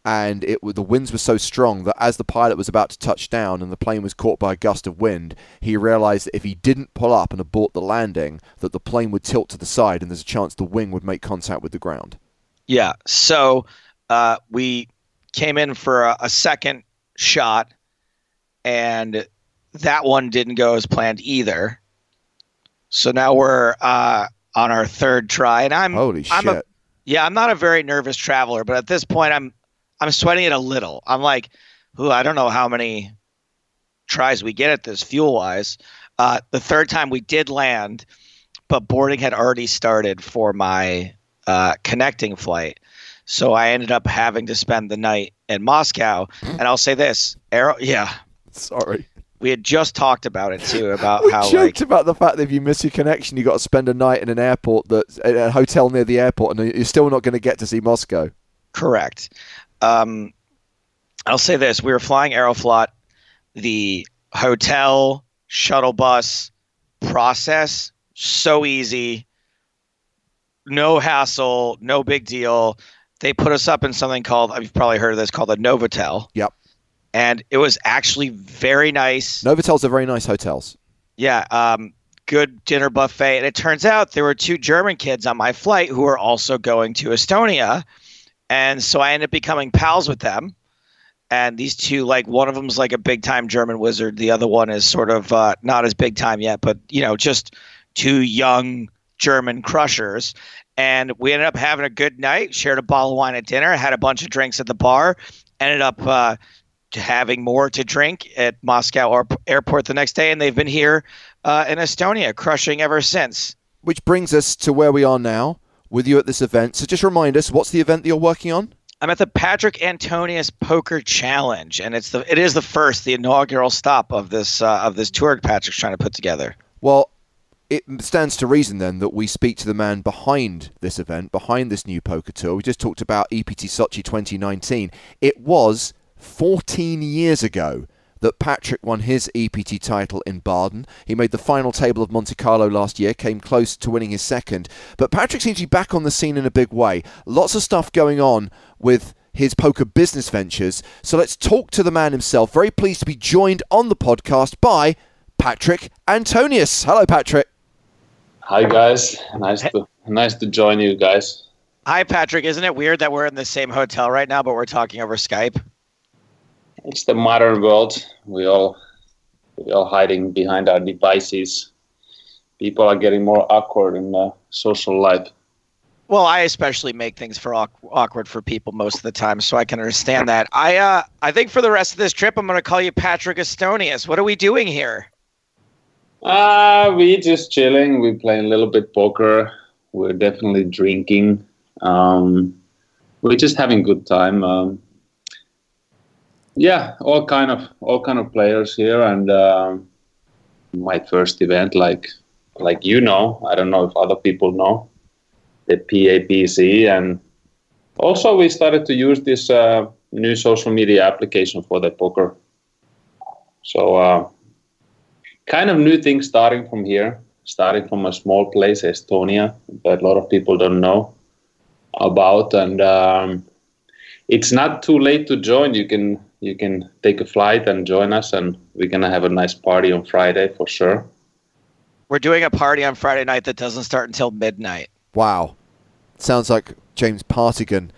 and it the winds were so strong that as the pilot was about to touch down and the plane was caught by a gust of wind, he realized that if he didn't pull up and abort the landing, that the plane would tilt to the side and there's a chance the wing would make contact with the ground. Yeah. So uh, we came in for a, a second shot, and that one didn't go as planned either. So now we're uh, on our third try, and I'm Holy I'm shit! a yeah, I'm not a very nervous traveler, but at this point, I'm I'm sweating it a little. I'm like, ooh, I don't know how many tries we get at this fuel wise. Uh, the third time we did land, but boarding had already started for my uh, connecting flight, so I ended up having to spend the night in Moscow. And I'll say this, Aero, yeah, Sorry. we had just talked about it too about [LAUGHS] We how joked like about the fact that if you miss your connection, you got to spend a night in an airport that's a a hotel near the airport, and you're still not going to get to see Moscow. Correct. Um, I'll say this: we were flying Aeroflot. The hotel shuttle bus process so easy, no hassle, no big deal. They put us up in something called I've probably heard of this called a Novotel. Yep. And it was actually very nice. Novotels are very nice hotels. Yeah, um, good dinner buffet. And it turns out there were two German kids on my flight who were also going to Estonia. And so I ended up becoming pals with them. And these two, like one of them's like a big time German wizard. The other one is sort of uh, not as big time yet, but you know, just two young German crushers. And we ended up having a good night, shared a bottle of wine at dinner, had a bunch of drinks at the bar, ended up uh, having more to drink at Moscow or- airport the next day. And they've been here uh, in Estonia, crushing ever since. Which brings us to where we are now with you at this event. So just remind us, what's the event that you're working on? I'm at the Patrick Antonius Poker Challenge, and it's the it is the first, the inaugural stop of this uh, of this tour Patrick's trying to put together. Well, it stands to reason then that we speak to the man behind this event, behind this new poker tour. We just talked about EPT Sochi 2019. It was 14 years ago that Patrick won his EPT title in Baden. He made the final table of Monte Carlo last year, came close to winning his second. But Patrick seems to be back on the scene in a big way. Lots of stuff going on with his poker business ventures. So let's talk to the man himself. Very pleased to be joined on the podcast by Patrick Antonius. Hello, Patrick. Hi guys, nice to nice to join you guys. Hi, Patrick. Isn't it weird that we're in the same hotel right now, but we're talking over Skype? It's the modern world. We all we all hiding behind our devices. People are getting more awkward in uh, social life. Well, I especially make things for awkward for people most of the time, so I can understand that. I uh, I think for the rest of this trip, I'm going to call you Patrick Estonius. What are we doing here? Uh, we just chilling. We playing a little bit poker. We're definitely drinking. Um, we're just having good time. Um, yeah, all kind of all kind of players here, and um, my first event, like like you know, I don't know if other people know, the PAPC, and also we started to use this uh, new social media application for the poker. So. Uh, kind of new thing starting from here, starting from a small place, Estonia, that a lot of people don't know about. And um, it's not too late to join. You can you can take a flight and join us, and we're gonna have a nice party on Friday for sure. We're doing a party on Friday night that doesn't start until midnight. Wow. Sounds like James Partigan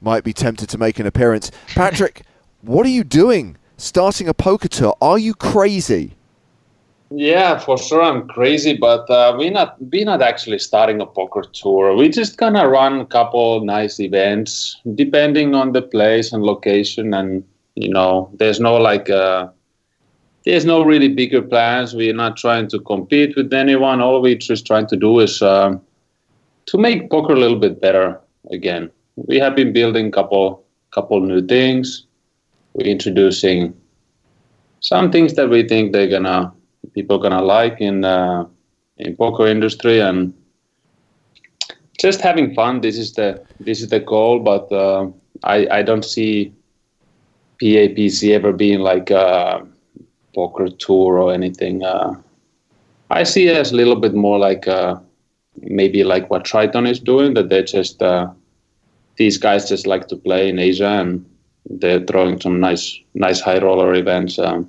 might be tempted to make an appearance. [LAUGHS] Patrick, what are you doing? Starting a poker tour? Are you crazy? Yeah, for sure. I'm crazy, but uh, we're not we're not actually starting a poker tour. We're just gonna run a couple nice events, depending on the place and location. And you know, there's no like uh, there's no really bigger plans. We're not trying to compete with anyone. All we're just trying to do is um, to make poker a little bit better again. We have been building couple couple new things. We're introducing some things that we think they're gonna people gonna like in uh, in poker industry and just having fun. This is the this is the goal, but uh, I I don't see PAPC ever being like a poker tour or anything. Uh, I see it as a little bit more like uh, maybe like what Triton is doing. That they just uh, these guys just like to play in Asia and they're throwing some nice nice high roller events. Um,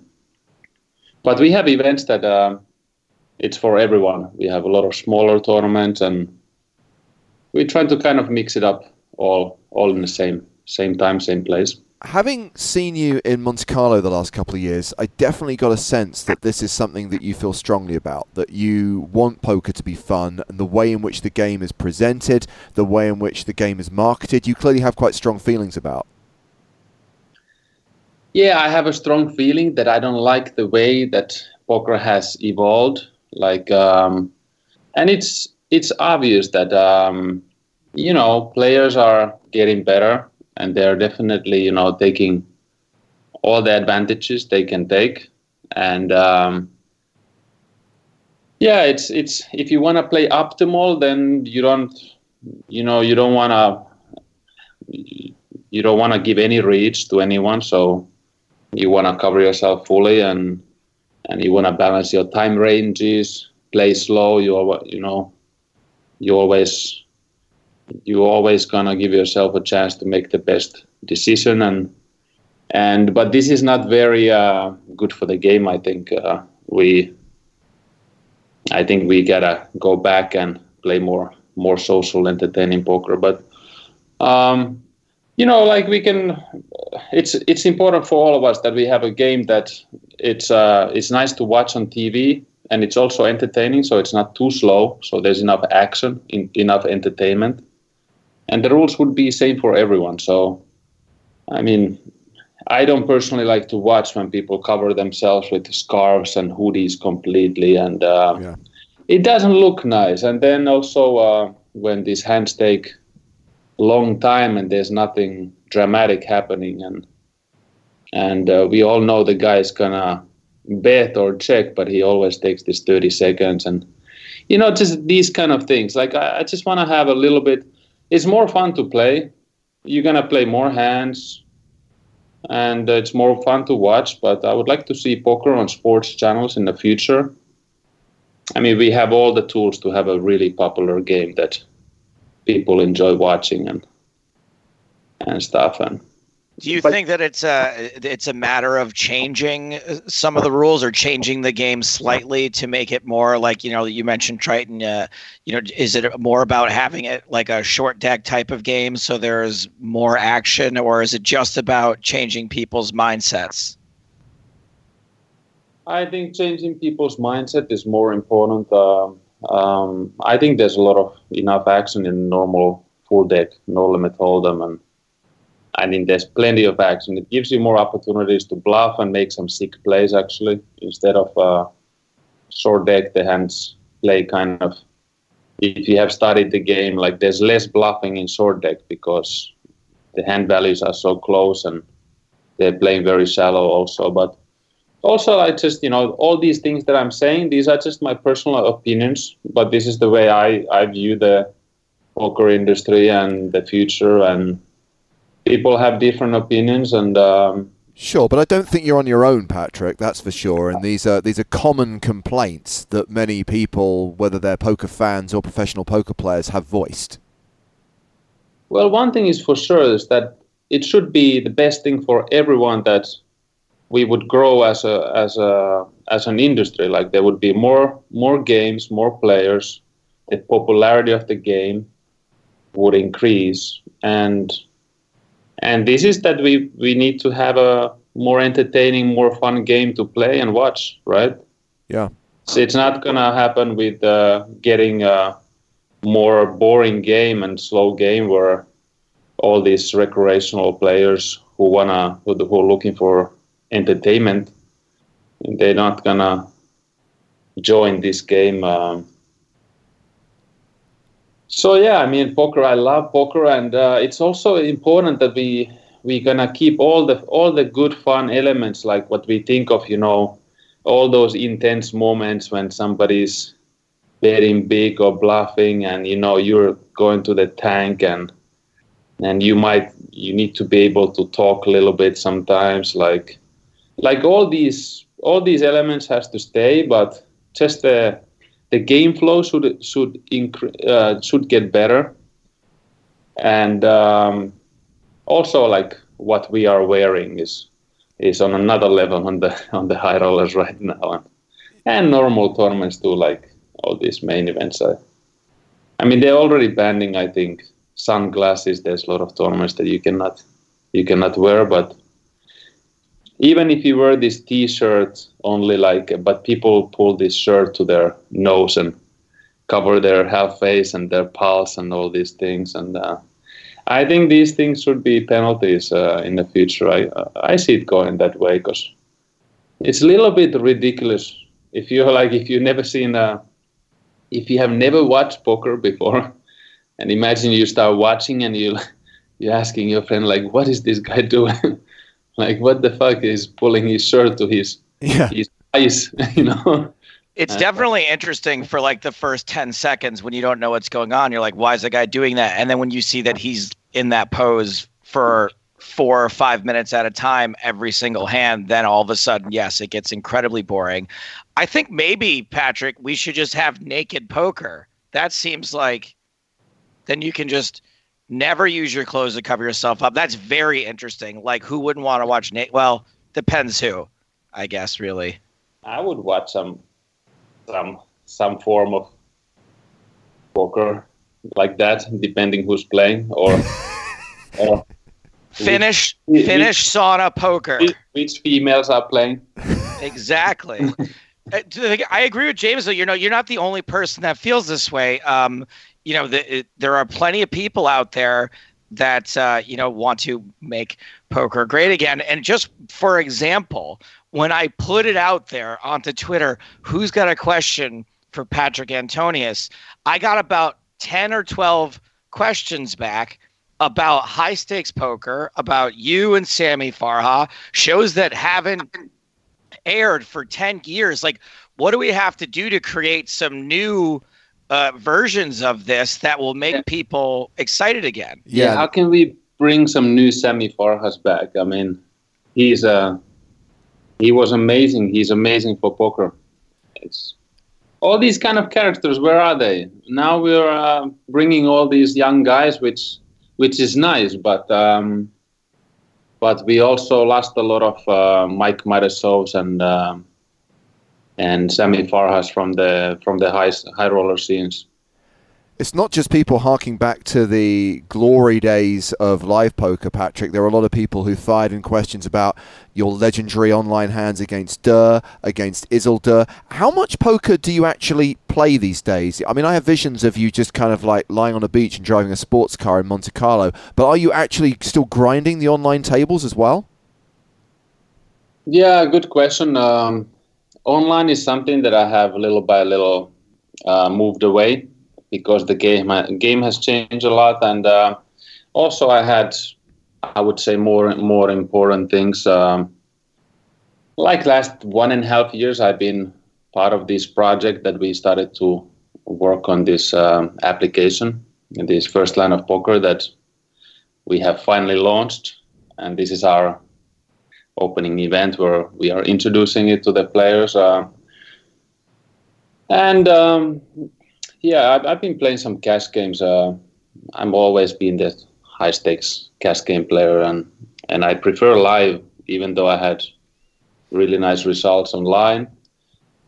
but we have events that uh, it's for everyone. We have a lot of smaller tournaments and we try to kind of mix it up all all in the same same time, same place. Having seen you in Monte Carlo the last couple of years, I definitely got a sense that this is something that you feel strongly about. That you want poker to be fun, and the way in which the game is presented, the way in which the game is marketed, you clearly have quite strong feelings about. Yeah, I have a strong feeling that I don't like the way that poker has evolved. Like, um, and it's it's obvious that um, you know players are getting better, and they're definitely you know taking all the advantages they can take, and um, yeah, it's it's if you want to play optimal, then you don't you know you don't want to you don't want to give any reach to anyone, so you want to cover yourself fully and and you want to balance your time ranges play slow. You you know you always you always gonna give yourself a chance to make the best decision and and but this is not very uh, good for the game i think uh, we i think we gotta go back and play more more social entertaining poker but um, you know like we can it's it's important for all of us that we have a game that it's uh it's nice to watch on TV and it's also entertaining so it's not too slow so there's enough action in, enough entertainment and the rules would be same for everyone. So I mean I don't personally like to watch when people cover themselves with scarves and hoodies completely. And uh, Yeah. it doesn't look nice. And then also uh, when these hands take long time and there's nothing dramatic happening and and uh, we all know the guy is gonna bet or check but he always takes this 30 seconds. And you know just these kind of things. Like i, I just want to have a little bit it's more fun to play. You're gonna play more hands and it's more fun to watch but i would like to see poker on sports channels in the future. I mean we have all the tools to have a really popular game that people enjoy watching and and stuff and Do you But- think that it's a it's a matter of changing uh, some of the rules or changing the game slightly to make it more like you know you mentioned Triton? Uh, you know, is it more about having it like a short deck type of game so there's more action, or is it just about changing people's mindsets? I think changing people's mindset is more important. Um, um, I think there's a lot of enough action in normal full deck, no limit hold'em, and I mean there's plenty of action. It gives you more opportunities to bluff and make some sick plays actually instead of uh, short deck. The hands play kind of. If you have studied the game, like there's less bluffing in short deck because the hand values are so close and they're playing very shallow also, but also i just you know all these things that i'm saying these are just my personal opinions but this is the way i i view the poker industry and the future and people have different opinions and um, Sure, but I don't think you're on your own, Patrick. That's for sure. And these are these are common complaints that many people, whether they're poker fans or professional poker players, have voiced. well one thing is for sure is that it should be the best thing for everyone that we would grow as a as a as an industry like there would be more more games more players the popularity of the game would increase and and this is that we we need to have a more entertaining more fun game to play and watch right Yeah. so it's not gonna happen with uh, getting a more boring game and slow game where all these recreational players who wanna who, who are looking for entertainment they're not gonna join this game. Um, so yeah, I mean, poker. I love poker, and uh, it's also important that we we gonna keep all the all the good fun elements, like what we think of, you know, all those intense moments when somebody's betting big or bluffing, and you know you're going to the tank, and and you might you need to be able to talk a little bit sometimes, like like all these all these elements has to stay, but just the the game flow should should incre- uh, should get better, and um, also like what we are wearing is is on another level on the on the high rollers right now, and, and normal tournaments too, like all these main events. I, I mean, they're already banning, I think, sunglasses. There's a lot of tournaments that you cannot you cannot wear, but even if you wear this t-shirt only like but people pull this shirt to their nose and cover their half face and their pulse and all these things and uh, i think these things should be penalties uh, in the future. I i see it going that way because it's a little bit ridiculous. If you're like if you've never seen a if you have never watched poker before [LAUGHS] and imagine you start watching and you [LAUGHS] you're asking your friend like what is this guy [LAUGHS] doing like what the fuck is pulling his shirt to his Yeah. his eyes [LAUGHS] you know It's Uh, definitely interesting for like the first 10 seconds when you don't know what's going on. You're like, why is the guy doing that? And then when you see that he's in that pose for four or five minutes at a time, every single hand, then all of a sudden, yes, it gets incredibly boring. I think maybe, Patrick, we should just have naked poker. That seems like then you can just never use your clothes to cover yourself up. That's very interesting. Like, who wouldn't want to watch Nate? Well, depends who, I guess, really. i would watch some some some form of poker like that depending who's playing or [LAUGHS] or Finnish, we- Finnish sauna poker. which, which females are playing Exactly. [LAUGHS] Uh, I agree with James. Though you know, you're not the only person that feels this way. Um, you know, the, it, there are plenty of people out there that uh, you know want to make poker great again. And just for example, when I put it out there onto Twitter, who's got a question for Patrick Antonius? I got about ten or twelve questions back about high stakes poker, about you and Sammy Farha, shows that haven't aired for 10 years. Like, what do we have to do to create some new uh, versions of this that will make Yeah. people excited again? Yeah. how can we bring some new Sammy Farhas back i mean he's uh he was amazing he's amazing for poker it's all these kind of characters where are they now we're uh, bringing all these young guys which which is nice but um but we also lost a lot of uh, Mike Matusows and um, and Sammy Farhas from the from the high high roller scenes. It's not just people harking back to the glory days of live poker, Patrick. There are a lot of people who fired in questions about your legendary online hands against Durr, against Isildur. How much poker do you actually play these days? I mean, I have visions of you just kind of like lying on a beach and driving a sports car in Monte Carlo, but are you actually still grinding the online tables as well? Yeah, good question. Um, online is something that I have little by little uh, moved away because the game game has changed a lot, and uh, also I had, I would say, more more important things. Um, like last one and a half years, I've been part of this project that we started to work on this um, application, this first line of poker that we have finally launched, and this is our opening event where we are introducing it to the players. Uh, and um, yeah, I've, I've been playing some cash games. Uh, I'm always been the high stakes cash game player, and and I prefer live, even though I had really nice results online.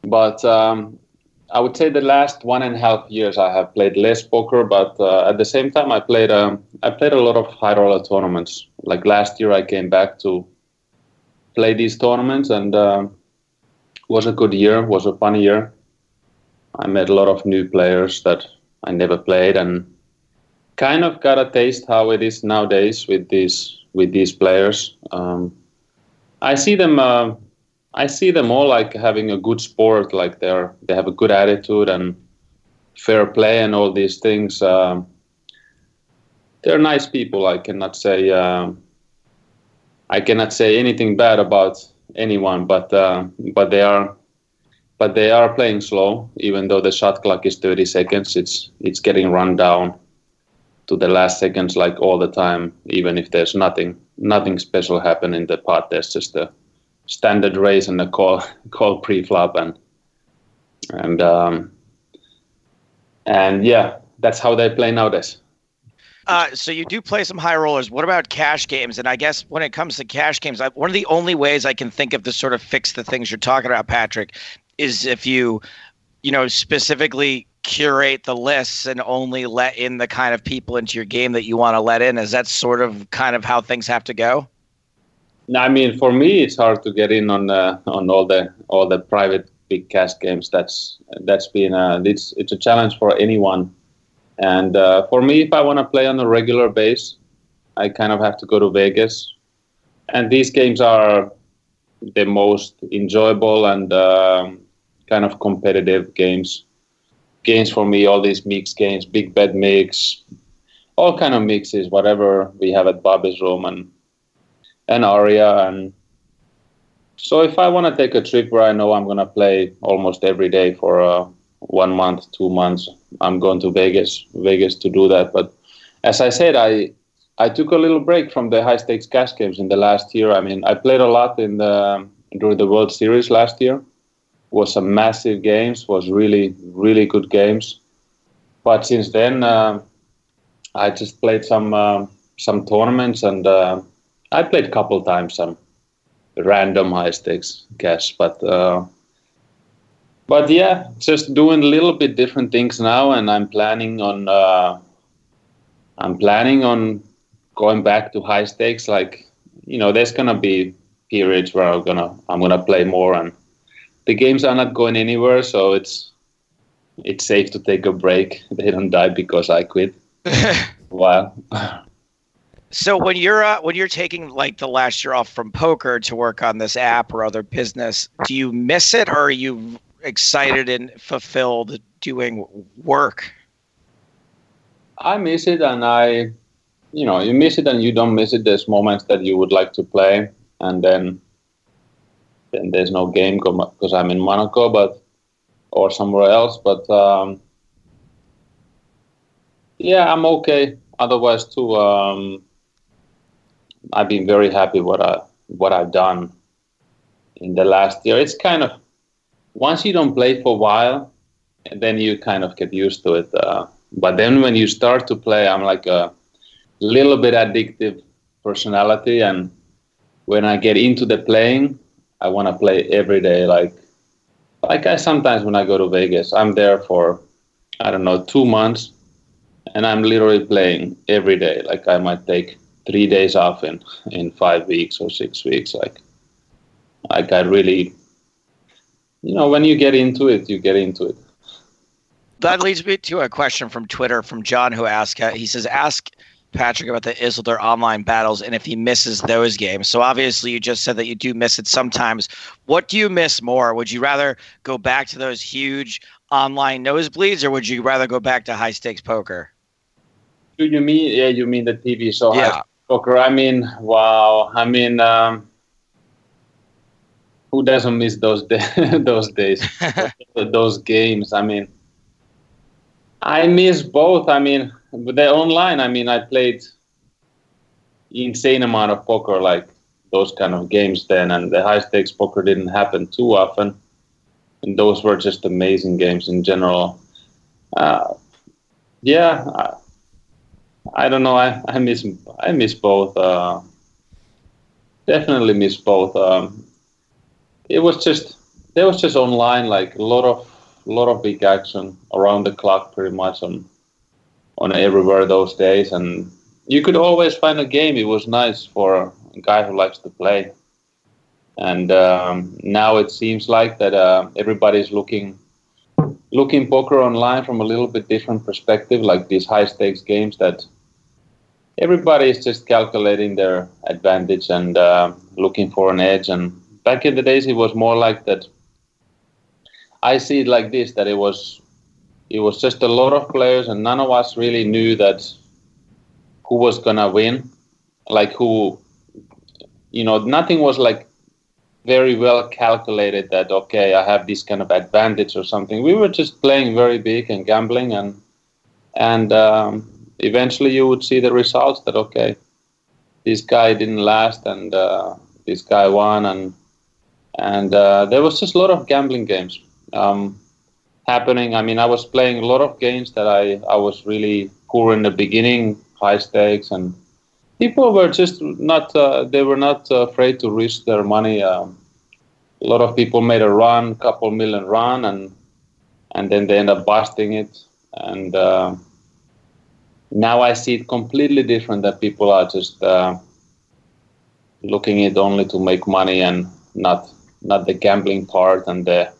But um, I would say the last one and a half years I have played less poker, but uh, at the same time I played um, I played a lot of high roller tournaments. Like last year, I came back to play these tournaments and uh, was a good year was a fun year i met a lot of new players that i never played and kind of got a taste how it is nowadays with these with these players um, i see them uh, I see them all like having a good sport, like they're they have a good attitude and fair play and all these things. Um, they're nice people. I cannot say um, I cannot say anything bad about anyone, but uh, but they are but they are playing slow. Even though the shot clock is 30 seconds, it's it's getting run down to the last seconds like all the time. Even if there's nothing nothing special happen in the part, there's just a standard race and a call [LAUGHS] call pre-flop and and um, and yeah, that's how they play nowadays. Uh, so you do play some high rollers. What about cash games? And I guess when it comes to cash games, I, one of the only ways I can think of to sort of fix the things you're talking about, Patrick, is if you, you know, specifically curate the lists and only let in the kind of people into your game that you want to let in. Is that sort of kind of how things have to go? No, I mean, for me, it's hard to get in on uh, on all the all the private big cash games. That's that's been a, it's it's a challenge for anyone. And uh, for me, if I want to play on a regular base, I kind of have to go to Vegas. And these games are the most enjoyable and um, kind of competitive games. Games for me, all these mix games, big bet mix, all kind of mixes, whatever we have at Bobby's room and and Aria. And so if I want to take a trip where I know I'm going to play almost every day for uh, one month, two months, I'm going to Vegas, Vegas to do that. But as I said, I I took a little break from the high stakes cash games in the last year. I mean, I played a lot in the during the World Series last year. Was some massive games. Was really really good games. But since then, uh, I just played some uh, some tournaments and uh, I played a couple times some random high stakes cash. But uh, but yeah, just doing a little bit different things now, and I'm planning on uh, I'm planning on going back to high stakes. Like you know, there's gonna be periods where I'm gonna I'm gonna play more, and the games are not going anywhere, so it's it's safe to take a break. [LAUGHS] They don't die because I quit. [LAUGHS] wow. So when you're uh, when you're taking like the last year off from poker to work on this app or other business, do you miss it or are you excited and fulfilled doing work? I miss it, and I, you know, you miss it and you don't miss it. There's moments that you would like to play, and then, then there's no game because I'm in Monaco, but or somewhere else. But um, yeah, I'm okay. Otherwise, too, um, I've been very happy what I what I've done in the last year. It's kind of once you don't play for a while, then you kind of get used to it. Uh, but then when you start to play, I'm like a little bit addictive personality, and when I get into the playing, I want to play every day. Like like I sometimes when I go to Vegas, I'm there for I don't know two months, and I'm literally playing every day. Like I might take three days off in in five weeks or six weeks. Like like I really, you know, when you get into it, you get into it. That leads me to a question from Twitter from John who asked. Uh, he says, "Ask Patrick about the Isildur online battles and if he misses those games." So obviously, you just said that you do miss it sometimes. What do you miss more? Would you rather go back to those huge online nosebleeds, or would you rather go back to high stakes poker? Do you mean yeah? You mean the TV show? Yeah. High Poker. I mean, wow. I mean, um, who doesn't miss those da- [LAUGHS] those days, [LAUGHS] those games? I mean, I miss both. I mean, the online. I mean, I played insane amount of poker, like those kind of games then, and the high stakes poker didn't happen too often. And those were just amazing games in general. Uh, yeah, I, I don't know. I, I miss I miss both. Uh, definitely miss both. Um, it was just there was just online like a lot of lot of big action around the clock, pretty much on on everywhere those days, and you could always find a game. It was nice for a guy who likes to play. And um, now it seems like that uh, everybody's looking looking poker online from a little bit different perspective, like these high stakes games that everybody is just calculating their advantage and uh, looking for an edge and back in the days, it was more like that. I see it like this: that it was, it was just a lot of players, and none of us really knew that who was gonna win, like who, you know, nothing was like very well calculated that okay i have this kind of advantage or something we were just playing very big and gambling and and um, eventually you would see the results that okay this guy didn't last and uh, this guy won and and uh, there was just a lot of gambling games um, happening. I mean i was playing a lot of games that i i was really poor in the beginning high stakes and people were just not uh, they were not uh, afraid to risk their money. Um, a lot of people made a run couple million run and and then they end up busting it. And uh, now i see it completely different that people are just uh, looking it only to make money and not not the gambling part and the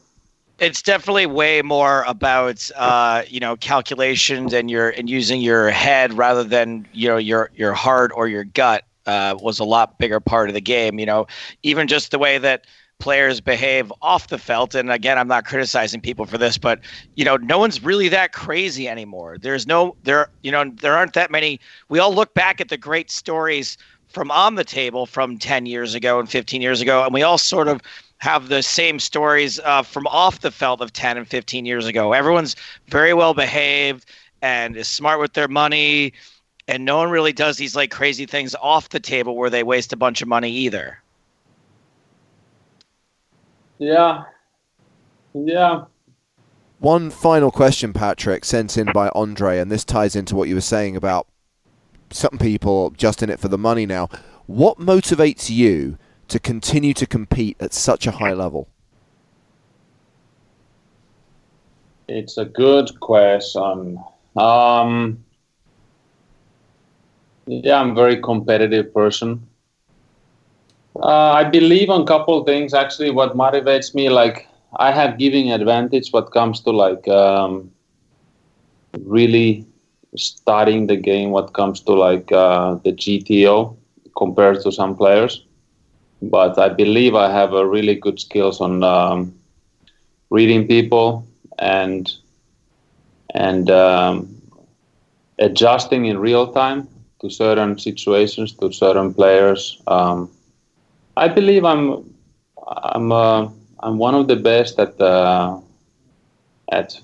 it's definitely way more about uh, you know calculations and your and using your head rather than you know your your heart or your gut uh, was a lot bigger part of the game. You know, even just the way that players behave off the felt. And again, I'm not criticizing people for this, but you know, no one's really that crazy anymore. There's no there you know there aren't that many. We all look back at the great stories from on the table from 10 years ago and 15 years ago, and we all sort of have the same stories uh, from off the felt of 10 and 15 years ago. Everyone's very well behaved and is smart with their money, and no one really does these like crazy things off the table where they waste a bunch of money either. yeah yeah One final question, Patrick, sent in by Andre, and this ties into what you were saying about some people just in it for the money now. What motivates you to continue to compete at such a high level? It's a good question. Um, yeah, I'm a very competitive person. Uh, I believe on couple things. Actually, what motivates me, like I have giving advantage. What comes to like um, really studying the game. What comes to like uh, the GTO compared to some players. But I believe I have a really good skills on um, reading people and and um, adjusting in real time to certain situations, to certain players. Um, I believe I'm I'm uh, I'm one of the best at uh, at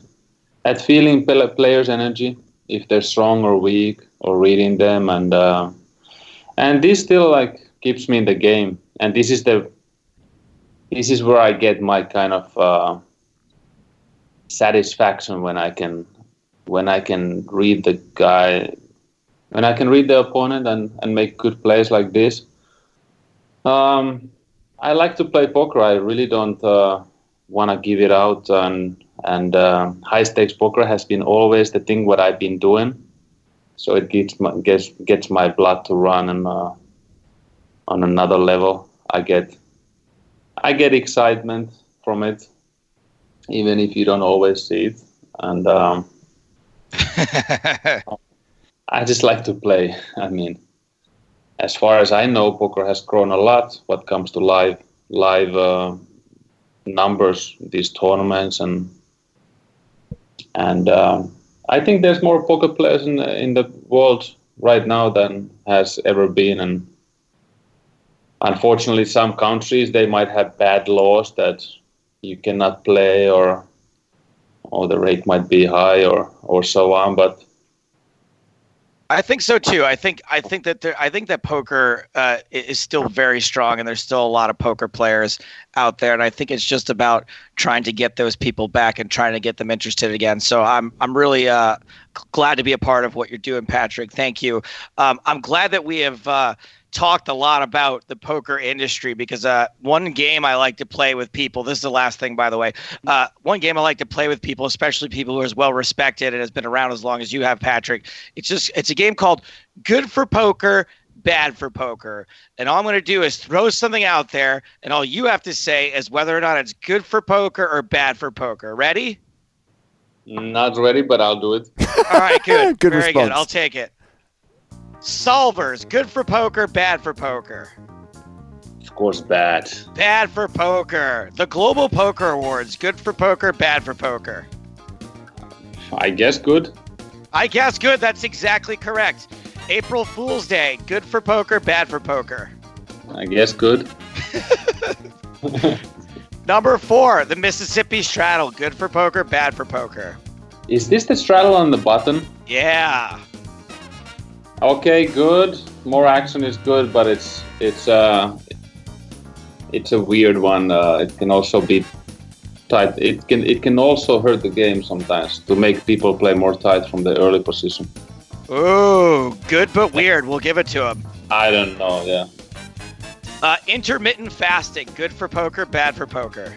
at feeling pl- players' energy if they're strong or weak or reading them and uh, and this still like keeps me in the game and this is the this is where I get my kind of uh, satisfaction when I can when I can read the guy when I can read the opponent and, and make good plays like this. Um, I like to play poker. I really don't uh, want to give it out, and and uh, high stakes poker has been always the thing what I've been doing. So it gets my, gets gets my blood to run and uh, on another level. I get I get excitement from it, even if you don't always see it. And um, [LAUGHS] I just like to play. I mean, as far as I know, poker has grown a lot. What comes to live live uh, numbers, these tournaments, and and um, I think there's more poker players in the, in the world right now than has ever been. And unfortunately, some countries they might have bad laws that you cannot play, or or the rate might be high, or or so on. But I think so too. I think I think that there, I think that poker uh, is still very strong, and there's still a lot of poker players out there. And I think it's just about trying to get those people back and trying to get them interested again. So I'm I'm really uh, glad to be a part of what you're doing, Patrick. Thank you. Um, I'm glad that we have uh, talked a lot about the poker industry because uh, one game I like to play with people. This is the last thing, by the way. Uh, one game I like to play with people, especially people who are as well respected and has been around as long as you have, Patrick. It's just it's a game called Good for Poker. Bad for poker. And all I'm going to do is throw something out there, and all you have to say is whether or not it's good for poker or bad for poker. Ready? not ready, but I'll do it. All right, good. [LAUGHS] Good Very good. response. I'll take it. Solvers, good for poker, bad for poker. Of course, bad. Bad for poker. The Global Poker Awards. Good for poker, bad for poker. I guess good. I guess good. That's exactly correct. April Fool's Day. Good for poker, bad for poker. I guess good. [LAUGHS] [LAUGHS] Number four, the Mississippi Straddle. Good for poker, bad for poker. Is this the straddle on the button? Yeah. Okay, good. More action is good, but it's it's uh it's a weird one. Uh, it can also be tight. It can it can also hurt the game sometimes to make people play more tight from the early position. Oh, good but weird. We'll give it to him. I don't know. Yeah, Uh, intermittent fasting. Good for poker, bad for poker.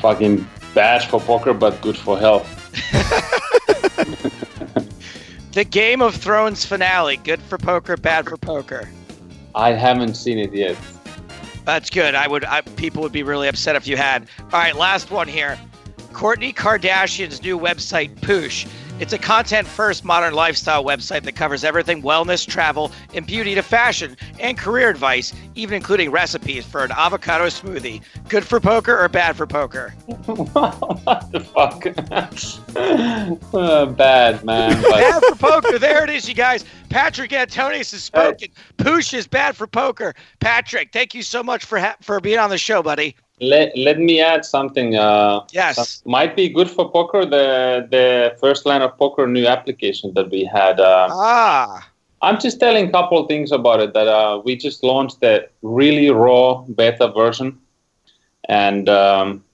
fucking bad for poker, but good for health. [LAUGHS] The Game of Thrones finale. Good for poker, bad for poker. I haven't seen it yet. That's good. I would. I, people would be really upset if you had. All right, last one here. Kourtney Kardashian's new website, Poosh. It's a content-first modern lifestyle website that covers everything wellness, travel, and beauty to fashion and career advice, even including recipes for an avocado smoothie. Good for poker or bad for poker? [LAUGHS] what the fuck? [LAUGHS] Bad man. But bad for poker. There it is, you guys. Patrik Antonius has spoken. Poosh is bad for poker. Patrick, thank you so much for ha- for being on the show, buddy. Let, let me add something. Uh, Yes. might be good for poker. The the First Land of Poker new application that we had. Uh, Ah, I'm just telling a couple things about it. That uh, we just launched the really raw beta version, and um,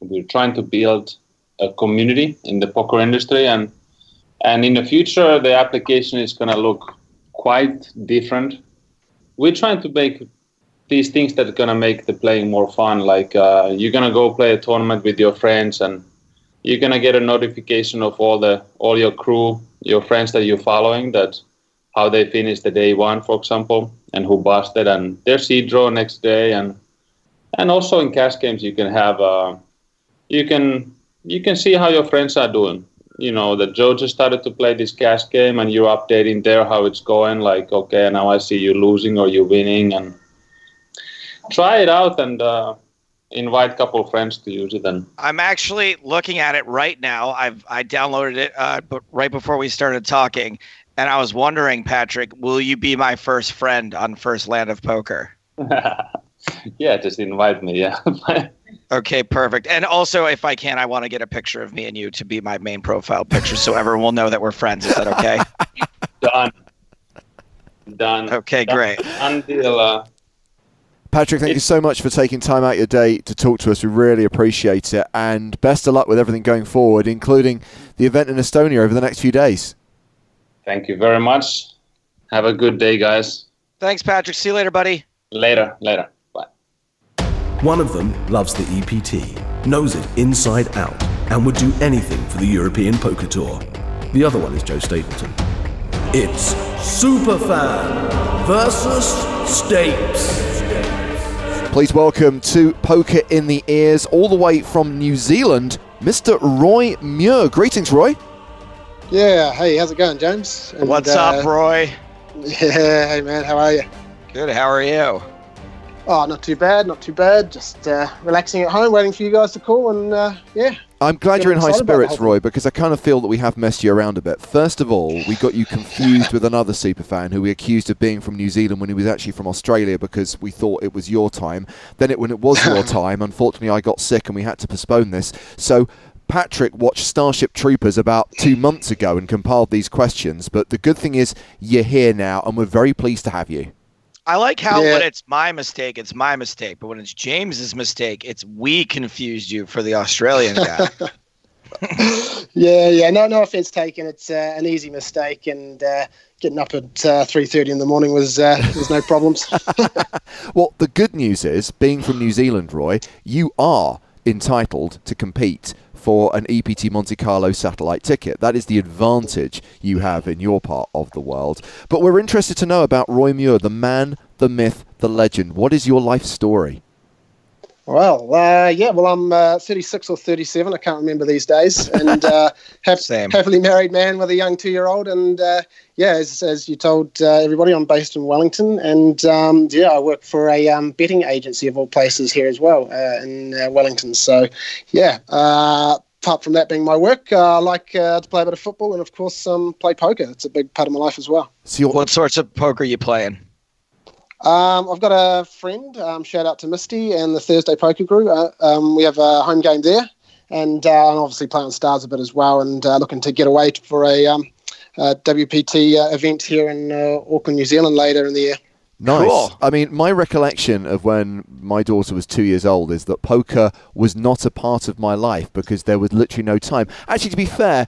we're trying to build a community in the poker industry. And and in the future, the application is going to look quite different. We're trying to make these things that are to make the playing more fun. Like uh, you're to go play a tournament with your friends and you're gonna get a notification of all the all your crew, your friends that you're following, that how they finished the day one, for example, and who busted, and their seed draw next day, and and also in cash games you can have uh, you can you can see how your friends are doing. You know that Joe just started to play this cash game, and you're updating there how it's going. Like, okay, now I see you losing or you winning, and try it out and uh, invite a couple of friends to use it and I'm actually looking at it right now. I've I downloaded it, uh, but right before we started talking, and I was wondering, Patrick, will you be my first friend on First Land of Poker? [LAUGHS] yeah, just invite me. Yeah, [LAUGHS] Okay, perfect. And also, if I can, I want to get a picture of me and you to be my main profile picture, so everyone will know that we're friends. Is that okay? [LAUGHS] done. Done. Okay, Done. great. Until uh, Patrick, thank you so much for taking time out your day to talk to us. We really appreciate it. And best of luck with everything going forward, including the event in Estonia over the next few days. thank you very much. Have a good day, guys. Thanks, Patrick. See you later, buddy. Later. Later. Bye. One of them loves the EPT, knows it inside out, and would do anything for the European Poker Tour. The other one is Joe Stapleton. It's Superfan versus Stapes. Please welcome to Poker in the Ears, all the way from New Zealand, Mr. Roy Muir. Greetings, Roy. Yeah, hey, how's it going, James? And, What's uh, up, Roy? Yeah, hey man, how are you? Good. How are you? Oh, not too bad, not too bad. Just uh, relaxing at home, waiting for you guys to call, and uh, yeah, I'm glad you're in high excited about the spirits, Roy, because I kind of feel that we have messed you around a bit. First of all, we got you confused with another superfan who we accused of being from New Zealand when he was actually from Australia because we thought it was your time. Then, it, when it was your [LAUGHS] time, unfortunately, I got sick and we had to postpone this. So, Patrick watched Starship Troopers about two months ago and compiled these questions. But the good thing is, you're here now, and we're very pleased to have you. I like how Yeah. when it's my mistake, it's my mistake, but when it's James's mistake, it's we confused you for the Australian guy. [LAUGHS] yeah, yeah. No, no offense taken. It's uh, an easy mistake, and uh, getting up at uh, three thirty in the morning was uh, was no problems. [LAUGHS] Well, the good news is, being from New Zealand, Roy, you are entitled to compete for an EPT Monte Carlo satellite ticket. That is the advantage you have in your part of the world. But we're interested to know about Roy Muir, the man, the myth, the legend. What is your life story? Well, uh, yeah, well, I'm uh, 36 or 37. I can't remember these days. [LAUGHS] And uh, hap- happily married man with a young two year old. And uh, yeah, as, as you told uh, everybody, I'm based in Wellington. And um, yeah, I work for a um, betting agency of all places here as well uh, in uh, Wellington. So yeah, uh, apart from that being my work, uh, I like uh, to play a bit of football and, of course, um, play poker. It's a big part of my life as well. So What sorts of poker are you playing? Um, I've got a friend. Um, shout out to Misty and the Thursday Poker Crew. Uh, um, we have a home game there, and uh, I'm obviously playing stars a bit as well, and uh, looking to get away for a um, uh, WPT uh, event here in uh, Auckland, New Zealand later in the year. Nice. Cool. I mean, my recollection of when my daughter was two years old is that poker was not a part of my life because there was literally no time. Actually, to be fair,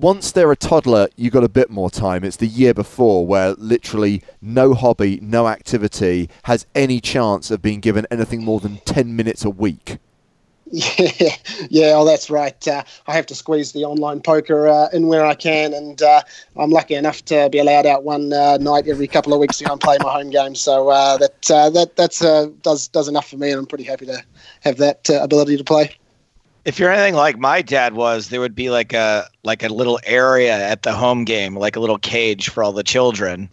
once they're a toddler, you've got a bit more time. It's the year before where literally no hobby, no activity has any chance of being given anything more than 10 minutes a week. [LAUGHS] Yeah, yeah, oh, that's right. Uh, I have to squeeze the online poker uh, in where I can, and uh, I'm lucky enough to be allowed out one uh, night every couple of weeks to go and play my home game. So uh, that uh, that that's uh, does does enough for me, and I'm pretty happy to have that uh, ability to play. If you're anything like my dad was, there would be like a like a little area at the home game, like a little cage for all the children,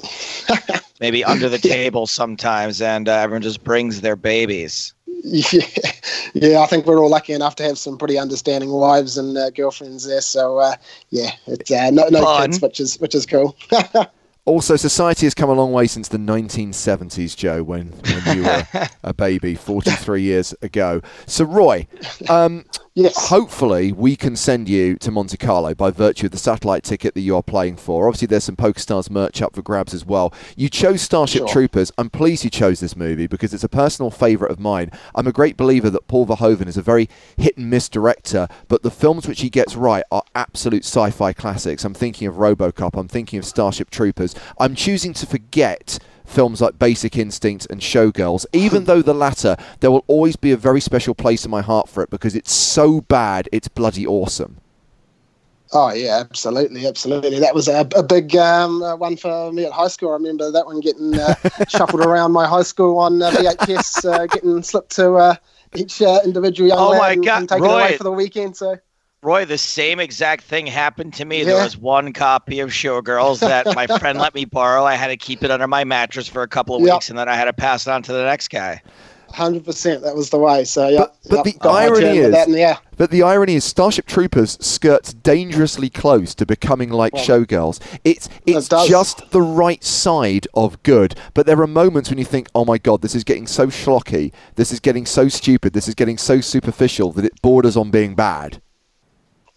[LAUGHS] maybe under the table sometimes, and uh, everyone just brings their babies. Yeah, yeah. I think we're all lucky enough to have some pretty understanding wives and uh, girlfriends there. So uh, yeah, it's uh, no, no Fun. kids, which is which is cool. [LAUGHS] Also, society has come a long way since the 1970s, Joe, when, when you were [LAUGHS] a baby 43 years ago. So, Roy, um, yes. hopefully we can send you to Monte Carlo by virtue of the satellite ticket that you're playing for. Obviously, there's some PokerStars merch up for grabs as well. You chose Starship Sure. Troopers. I'm pleased you chose this movie because it's a personal favourite of mine. I'm a great believer that Paul Verhoeven is a very hit and miss director, but the films which he gets right are absolute sci fi classics. I'm thinking of Robocop, I'm thinking of Starship Troopers. I'm choosing to forget films like Basic Instinct and Showgirls, even though the latter, there will always be a very special place in my heart for it because it's so bad, it's bloody awesome. Oh yeah, absolutely, absolutely. That was a, a big um, uh, one for me at high school. I remember that one getting uh, [LAUGHS] shuffled around my high school on uh, VHS, uh, getting slipped to uh, each uh, individual young Oh lad my and, God, and taken Roy. away for the weekend. So Roy, the same exact thing happened to me. There was one copy of Showgirls that my [LAUGHS] friend let me borrow. I had to keep it under my mattress for a couple of Yep. weeks, and then I had to pass it on to the next guy. hundred percent, that was the way. So yeah, But- but yep, the got irony is- that, and yeah, But the irony is, Starship Troopers skirts dangerously close to becoming like Well, Showgirls. It's it's does. just the right side of good. But there are moments when you think, "Oh my god, this is getting so schlocky. This is getting so stupid. This is getting so superficial that it borders on being bad."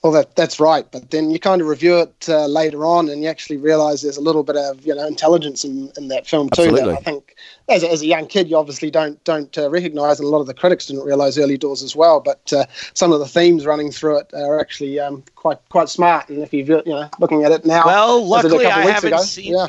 Well, that that's right. But then you kind of review it uh, later on, and you actually realise there's a little bit of you know intelligence in, in that film too. Absolutely. That I think as a, as a young kid, you obviously don't don't uh, recognise, and a lot of the critics didn't realise early doors as well. But uh, some of the themes running through it are actually um, quite quite smart. And if you you know looking at it now, Well, as a luckily couple I weeks haven't ago, seen. Yeah,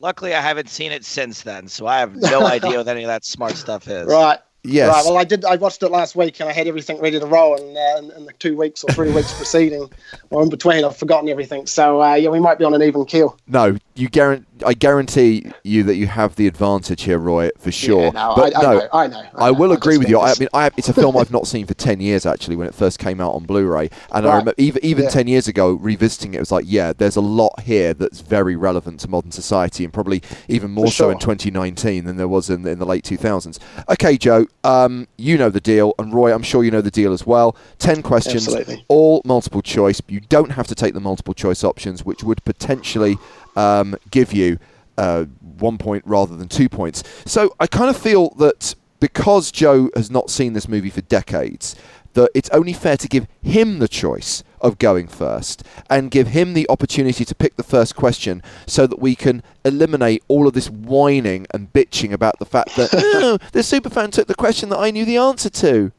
Luckily, I haven't seen it since then, so I have no [LAUGHS] idea what any of that smart stuff is. right. Yes. Right. Well, I did. I watched it last week, and I had everything ready to roll. And uh, in, in the two weeks or three weeks preceding, or in between, I've forgotten everything. So uh, yeah, we might be on an even keel. No, you guarantee. I guarantee you that you have the advantage here, Roy, for sure. Yeah, no, but I, I no, know. I know. I will know. agree with you. I, I mean, I, it's a [LAUGHS] film I've not seen for ten years actually. When it first came out on Blu-ray, and I remember even even Yeah. ten years ago revisiting it, it was like, yeah, there's a lot here that's very relevant to modern society, and probably even more so in 2019 than there was in, in the late 2000s. Okay, Joe, um, you know the deal, and Roy, I'm sure you know the deal as well. Ten questions, Absolutely. all multiple choice. You don't have to take the multiple choice options, which would potentially um, give you uh, one point rather than two points. So I kind of feel that because Joe has not seen this movie for decades, that it's only fair to give him the choice of going first and give him the opportunity to pick the first question so that we can eliminate all of this whining and bitching about the fact that [LAUGHS] oh, the superfan took the question that I knew the answer to.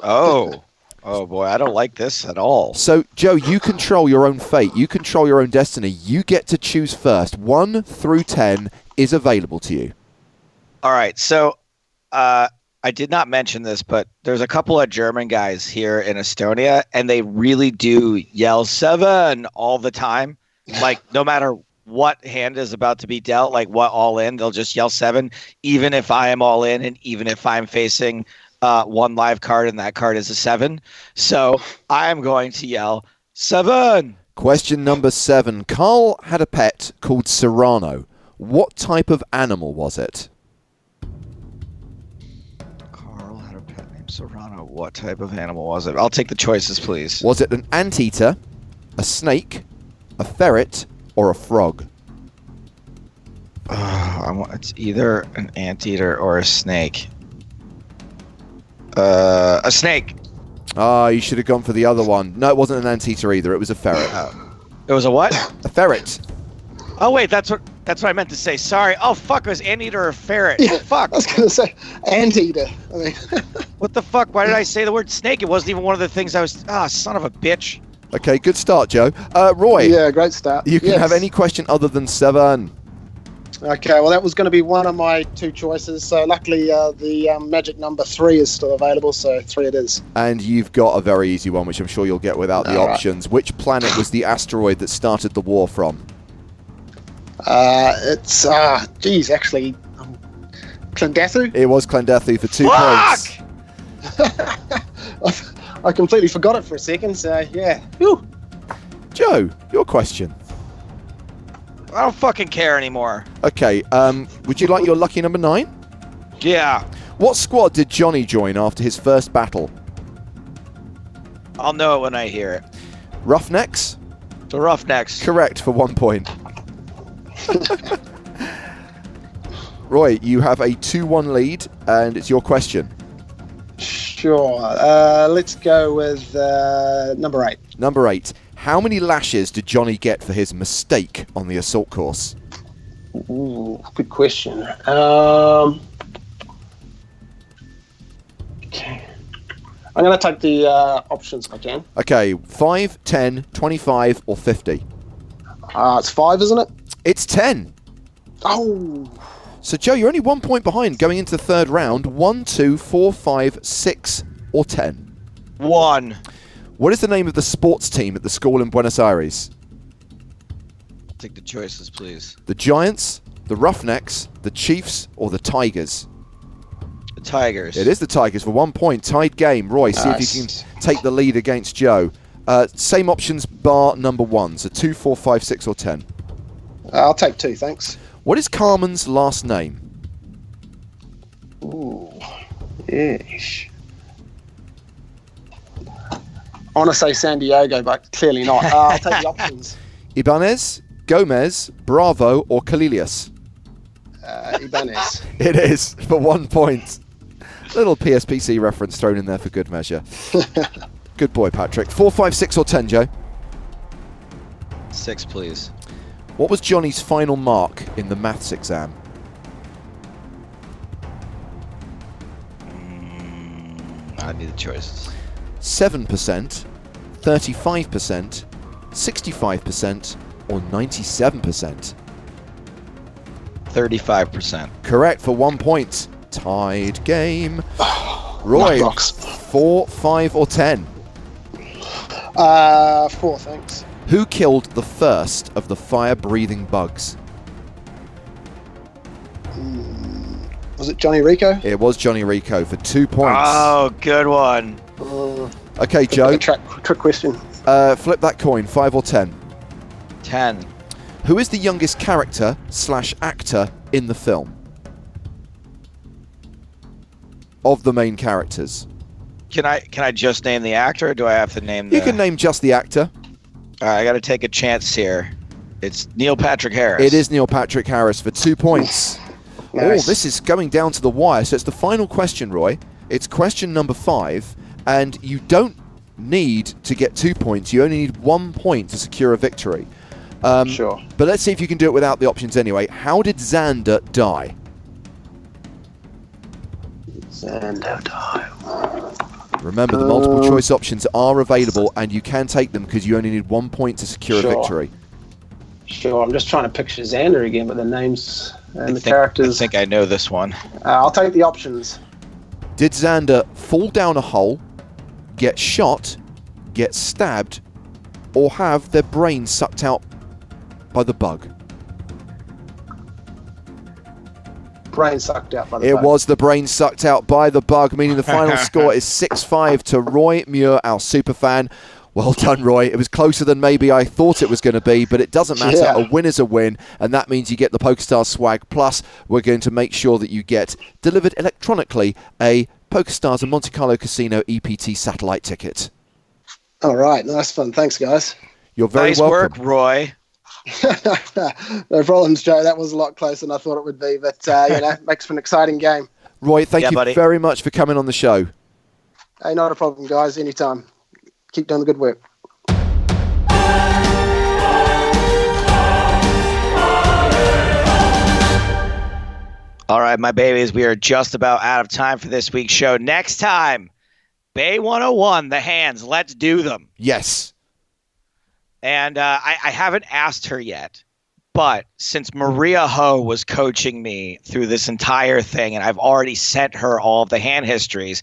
Oh, oh boy, I don't like this at all. So, Joe, you control your own fate. You control your own destiny. You get to choose first. One through ten is available to you. All right, so uh, I did not mention this, but there's a couple of German guys here in Estonia, and they really do yell seven all the time. Like no matter what hand is about to be dealt, like what all in, they'll just yell seven, even if I am all in, and even if I'm facing uh, one live card, and that card is a seven. So I am going to yell seven. Question number seven. Carl had a pet called Serrano. What type of animal was it? Carl had a pet named Serrano. What type of animal was it? I'll take the choices, please. Was it an anteater, a snake, a ferret, or a frog? Uh, I want, it's either an anteater or a snake. Uh, a snake. Ah, you should have gone for the other one. No, it wasn't an anteater either. It was a ferret. It was a what? A ferret. Oh wait, that's what that's what I meant to say. Sorry. Oh fuck, it was anteater or ferret. Oh, fuck. I was going to say anteater. I mean, [LAUGHS] What the fuck? Why did I say the word snake? It wasn't even one of the things I was. Ah, son of a bitch. Okay, good start, Joe. Uh, Roy, yeah, great start. you can Yes. have any question other than seven. Okay, well, that was going to be one of my two choices. So luckily, uh, the um, magic number three is still available. So three it is. And you've got a very easy one, which I'm sure you'll get without the All right. options. Which planet was the asteroid that started the war from? Uh, it's ah, geez, actually, um, Klendathu. It was Klendathu for two Fuck! points. [LAUGHS] I completely forgot it for a second. So yeah, Whew. Joe, your question. I don't fucking care anymore. Okay, um, would you like your lucky number nine? Yeah, What squad did Johnny join after his first battle? I'll know it when I hear it. Roughnecks? The Roughnecks. Correct for one point. [LAUGHS] Roy, you have a 2 1 lead, and it's your question. sure. Uh, let's go with uh, number eight. Number 8. How many lashes did Johnny get for his mistake on the assault course? Ooh, good question. Um, okay. I'm going to take the uh, options if I can. Okay, 5, 10, 25, or 50? Uh, it's five, isn't it? It's 10. Oh, So, Joe, you're only one point behind going into the third round. One, two, four, five, six, or 10. One. What is the name of the sports team at the school in Buenos Aires? Take the choices, please. The Giants, the Roughnecks, the Chiefs, or the Tigers? The Tigers. It is the Tigers for one point. Tied game. Roy, see if you can take the lead against Joe. Uh, same options bar number one. So two, four, five, six, or ten. I'll take two, thanks. What is Carmen's last name? Ooh, yeesh. I want to say San Diego, but clearly not. Uh, I'll take the options. [LAUGHS] Ibanez, Gomez, Bravo, or Colillas? Uh, Ibanez. [LAUGHS] It is for one point. Little PSPC reference thrown in there for good measure. [LAUGHS] good boy, Patrick. Four, five, six, or ten, Joe. Six, please. What was Johnny's final mark in the maths exam? I need the choices. 7%, 35%, 65%, or 97%? Thirty-five percent. Correct for one point. Tied game. [SIGHS] Roy, Knockbox. four, five, or ten? Uh, four, thanks. Who killed the first of the fire-breathing bugs? Was it Johnny Rico? It was Johnny Rico for two points. Oh, good one. Uh, okay, Joe, a trick, trick question. uh, flip that coin. Five or ten? Ten. Who is the youngest character slash actor in the film? Of the main characters. Can I can I just name the actor, or do I have to name the? You can name just the actor. All right, I got to take a chance here. It's Neil Patrick Harris. It is Neil Patrick Harris for two points. Oh, this is going down to the wire. So it's the final question, Roy. It's question number five, and you don't need to get two points. You only need one point to secure a victory. Um, Sure. But let's see if you can do it without the options anyway. How did Zander die? Zander die. Remember, the multiple choice options are available, and you can take them because you only need one point to secure a victory. Sure, I'm just trying to picture Zander again, but the names I and the think, characters. I think I know this one. Uh, I'll take the options. Did Zander fall down a hole, get shot, get stabbed, or have their brains sucked out by the bug? brain sucked out by the bug. It bug. was the brain sucked out by the bug, meaning the final [LAUGHS] score is 6 5 to Roy Muir, our super fan. Well done, Roy. It was closer than maybe I thought it was going to be, but it doesn't matter. Yeah. A win is a win, and that means you get the PokerStars swag. Plus, we're going to make sure that you get delivered electronically a PokerStars and Monte Carlo Casino EPT satellite ticket. All right, nice fun. Thanks, guys. You're very nice welcome. work, Roy. [LAUGHS] no problems, Joe. That was a lot closer than I thought it would be, but uh, you know, [LAUGHS] makes for an exciting game. Roy, thank Yeah, you buddy. very much for coming on the show. Hey, not a problem, guys. Anytime. Keep doing the good work. All right, my babies, we are just about out of time for this week's show. Next time, Bay 101, the hands, let's do them. Yes. And uh, I, I haven't asked her yet, but since Maria Ho was coaching me through this entire thing, and I've already sent her all of the hand histories,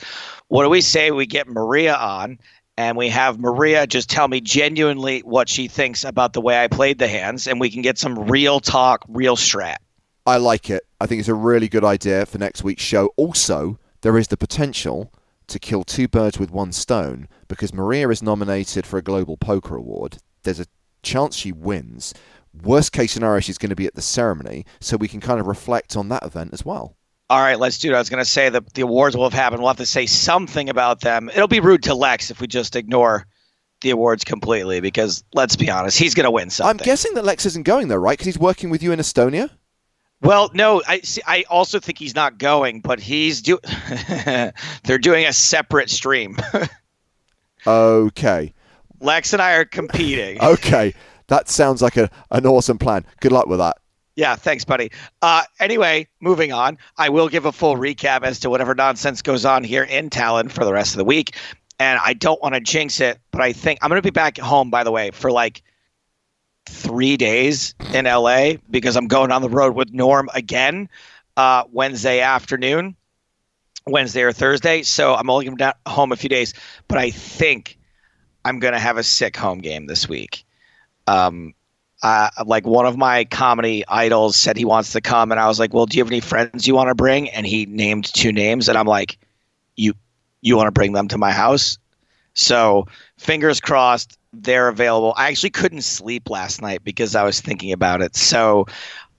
what do we say we get Maria on? And we have Maria just tell me genuinely what she thinks about the way I played the hands, and we can get some real talk, real strat. I like it. I think it's a really good idea for next week's show. Also, there is the potential to kill two birds with one stone because Maria is nominated for a Global Poker Award. There's a chance she wins. Worst case scenario, she's going to be at the ceremony, so we can kind of reflect on that event as well. All right, let's do it. I was going to say that the awards will have happened. We'll have to say something about them. It'll be rude to Lex if we just ignore the awards completely because let's be honest, he's going to win something. I'm guessing that Lex isn't going though, right? Because he's working with you in Estonia. Well, no, I see, I also think he's not going, but he's do. [LAUGHS] They're doing a separate stream. [LAUGHS] Okay. Lex and I are competing. [LAUGHS] Okay. That sounds like a, an awesome plan. Good luck with that. Yeah, thanks, buddy. Uh, anyway, moving on. I will give a full recap as to whatever nonsense goes on here in Tallinn for the rest of the week. And I don't want to jinx it, but I think I'm going to be back at home, by the way, for like three days in LA because I'm going on the road with Norm again uh, Wednesday afternoon, Wednesday or Thursday. So I'm only going be home a few days, but I think I'm going to have a sick home game this week. Um, uh, like one of my comedy idols said he wants to come, and I was like, "Well, do you have any friends you want to bring?" And he named two names, and I'm like, "You, you want to bring them to my house?" So fingers crossed, they're available. I actually couldn't sleep last night because I was thinking about it. So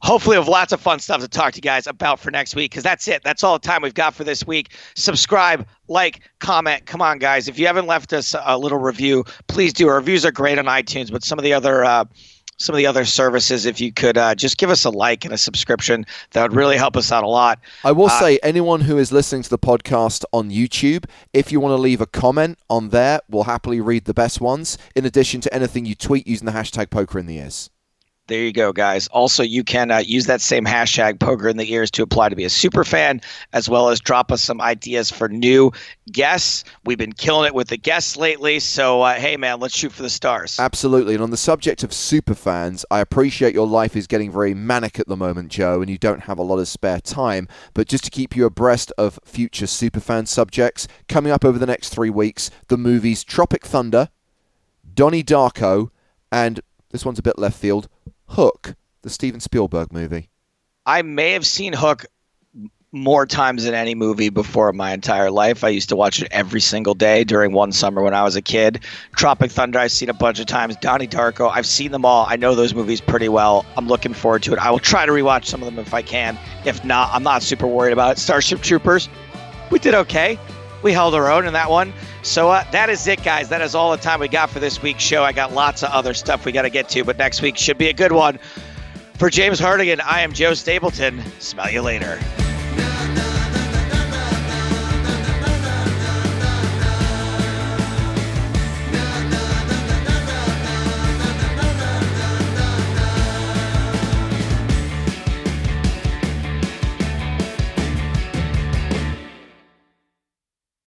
hopefully, we have lots of fun stuff to talk to you guys about for next week. Because that's it. That's all the time we've got for this week. Subscribe, like, comment. Come on, guys. If you haven't left us a little review, please do. Our reviews are great on iTunes, but some of the other uh, some of the other services, if you could uh, just give us a like and a subscription, that would really help us out a lot. I will Uh, say, anyone who is listening to the podcast on YouTube, if you want to leave a comment on there, we'll happily read the best ones, in addition to anything you tweet using the hashtag poker in the ears. There you go, guys. Also, you can uh, use that same hashtag poker in the ears to apply to be a super fan, as well as drop us some ideas for new guests. We've been killing it with the guests lately. So, uh, hey, man, let's shoot for the stars. Absolutely. And on the subject of super fans, I appreciate your life is getting very manic at the moment, Joe, and you don't have a lot of spare time. But just to keep you abreast of future super fan subjects, coming up over the next three weeks, the movies Tropic Thunder, Donnie Darko, and this one's a bit left field, Hook, the Steven Spielberg movie. I may have seen Hook more times than any movie before in my entire life. I used to watch it every single day during one summer when I was a kid. Tropic Thunder, I've seen a bunch of times. Donnie Darko, I've seen them all. I know those movies pretty well. I'm looking forward to it. I will try to rewatch some of them if I can. If not, I'm not super worried about it. Starship Troopers, we did okay. We held our own in that one. So uh, that is it, guys. That is all the time we got for this week's show. I got lots of other stuff we got to get to, but next week should be a good one. For James Hartigan, I am Joe Stapleton. Smell you later.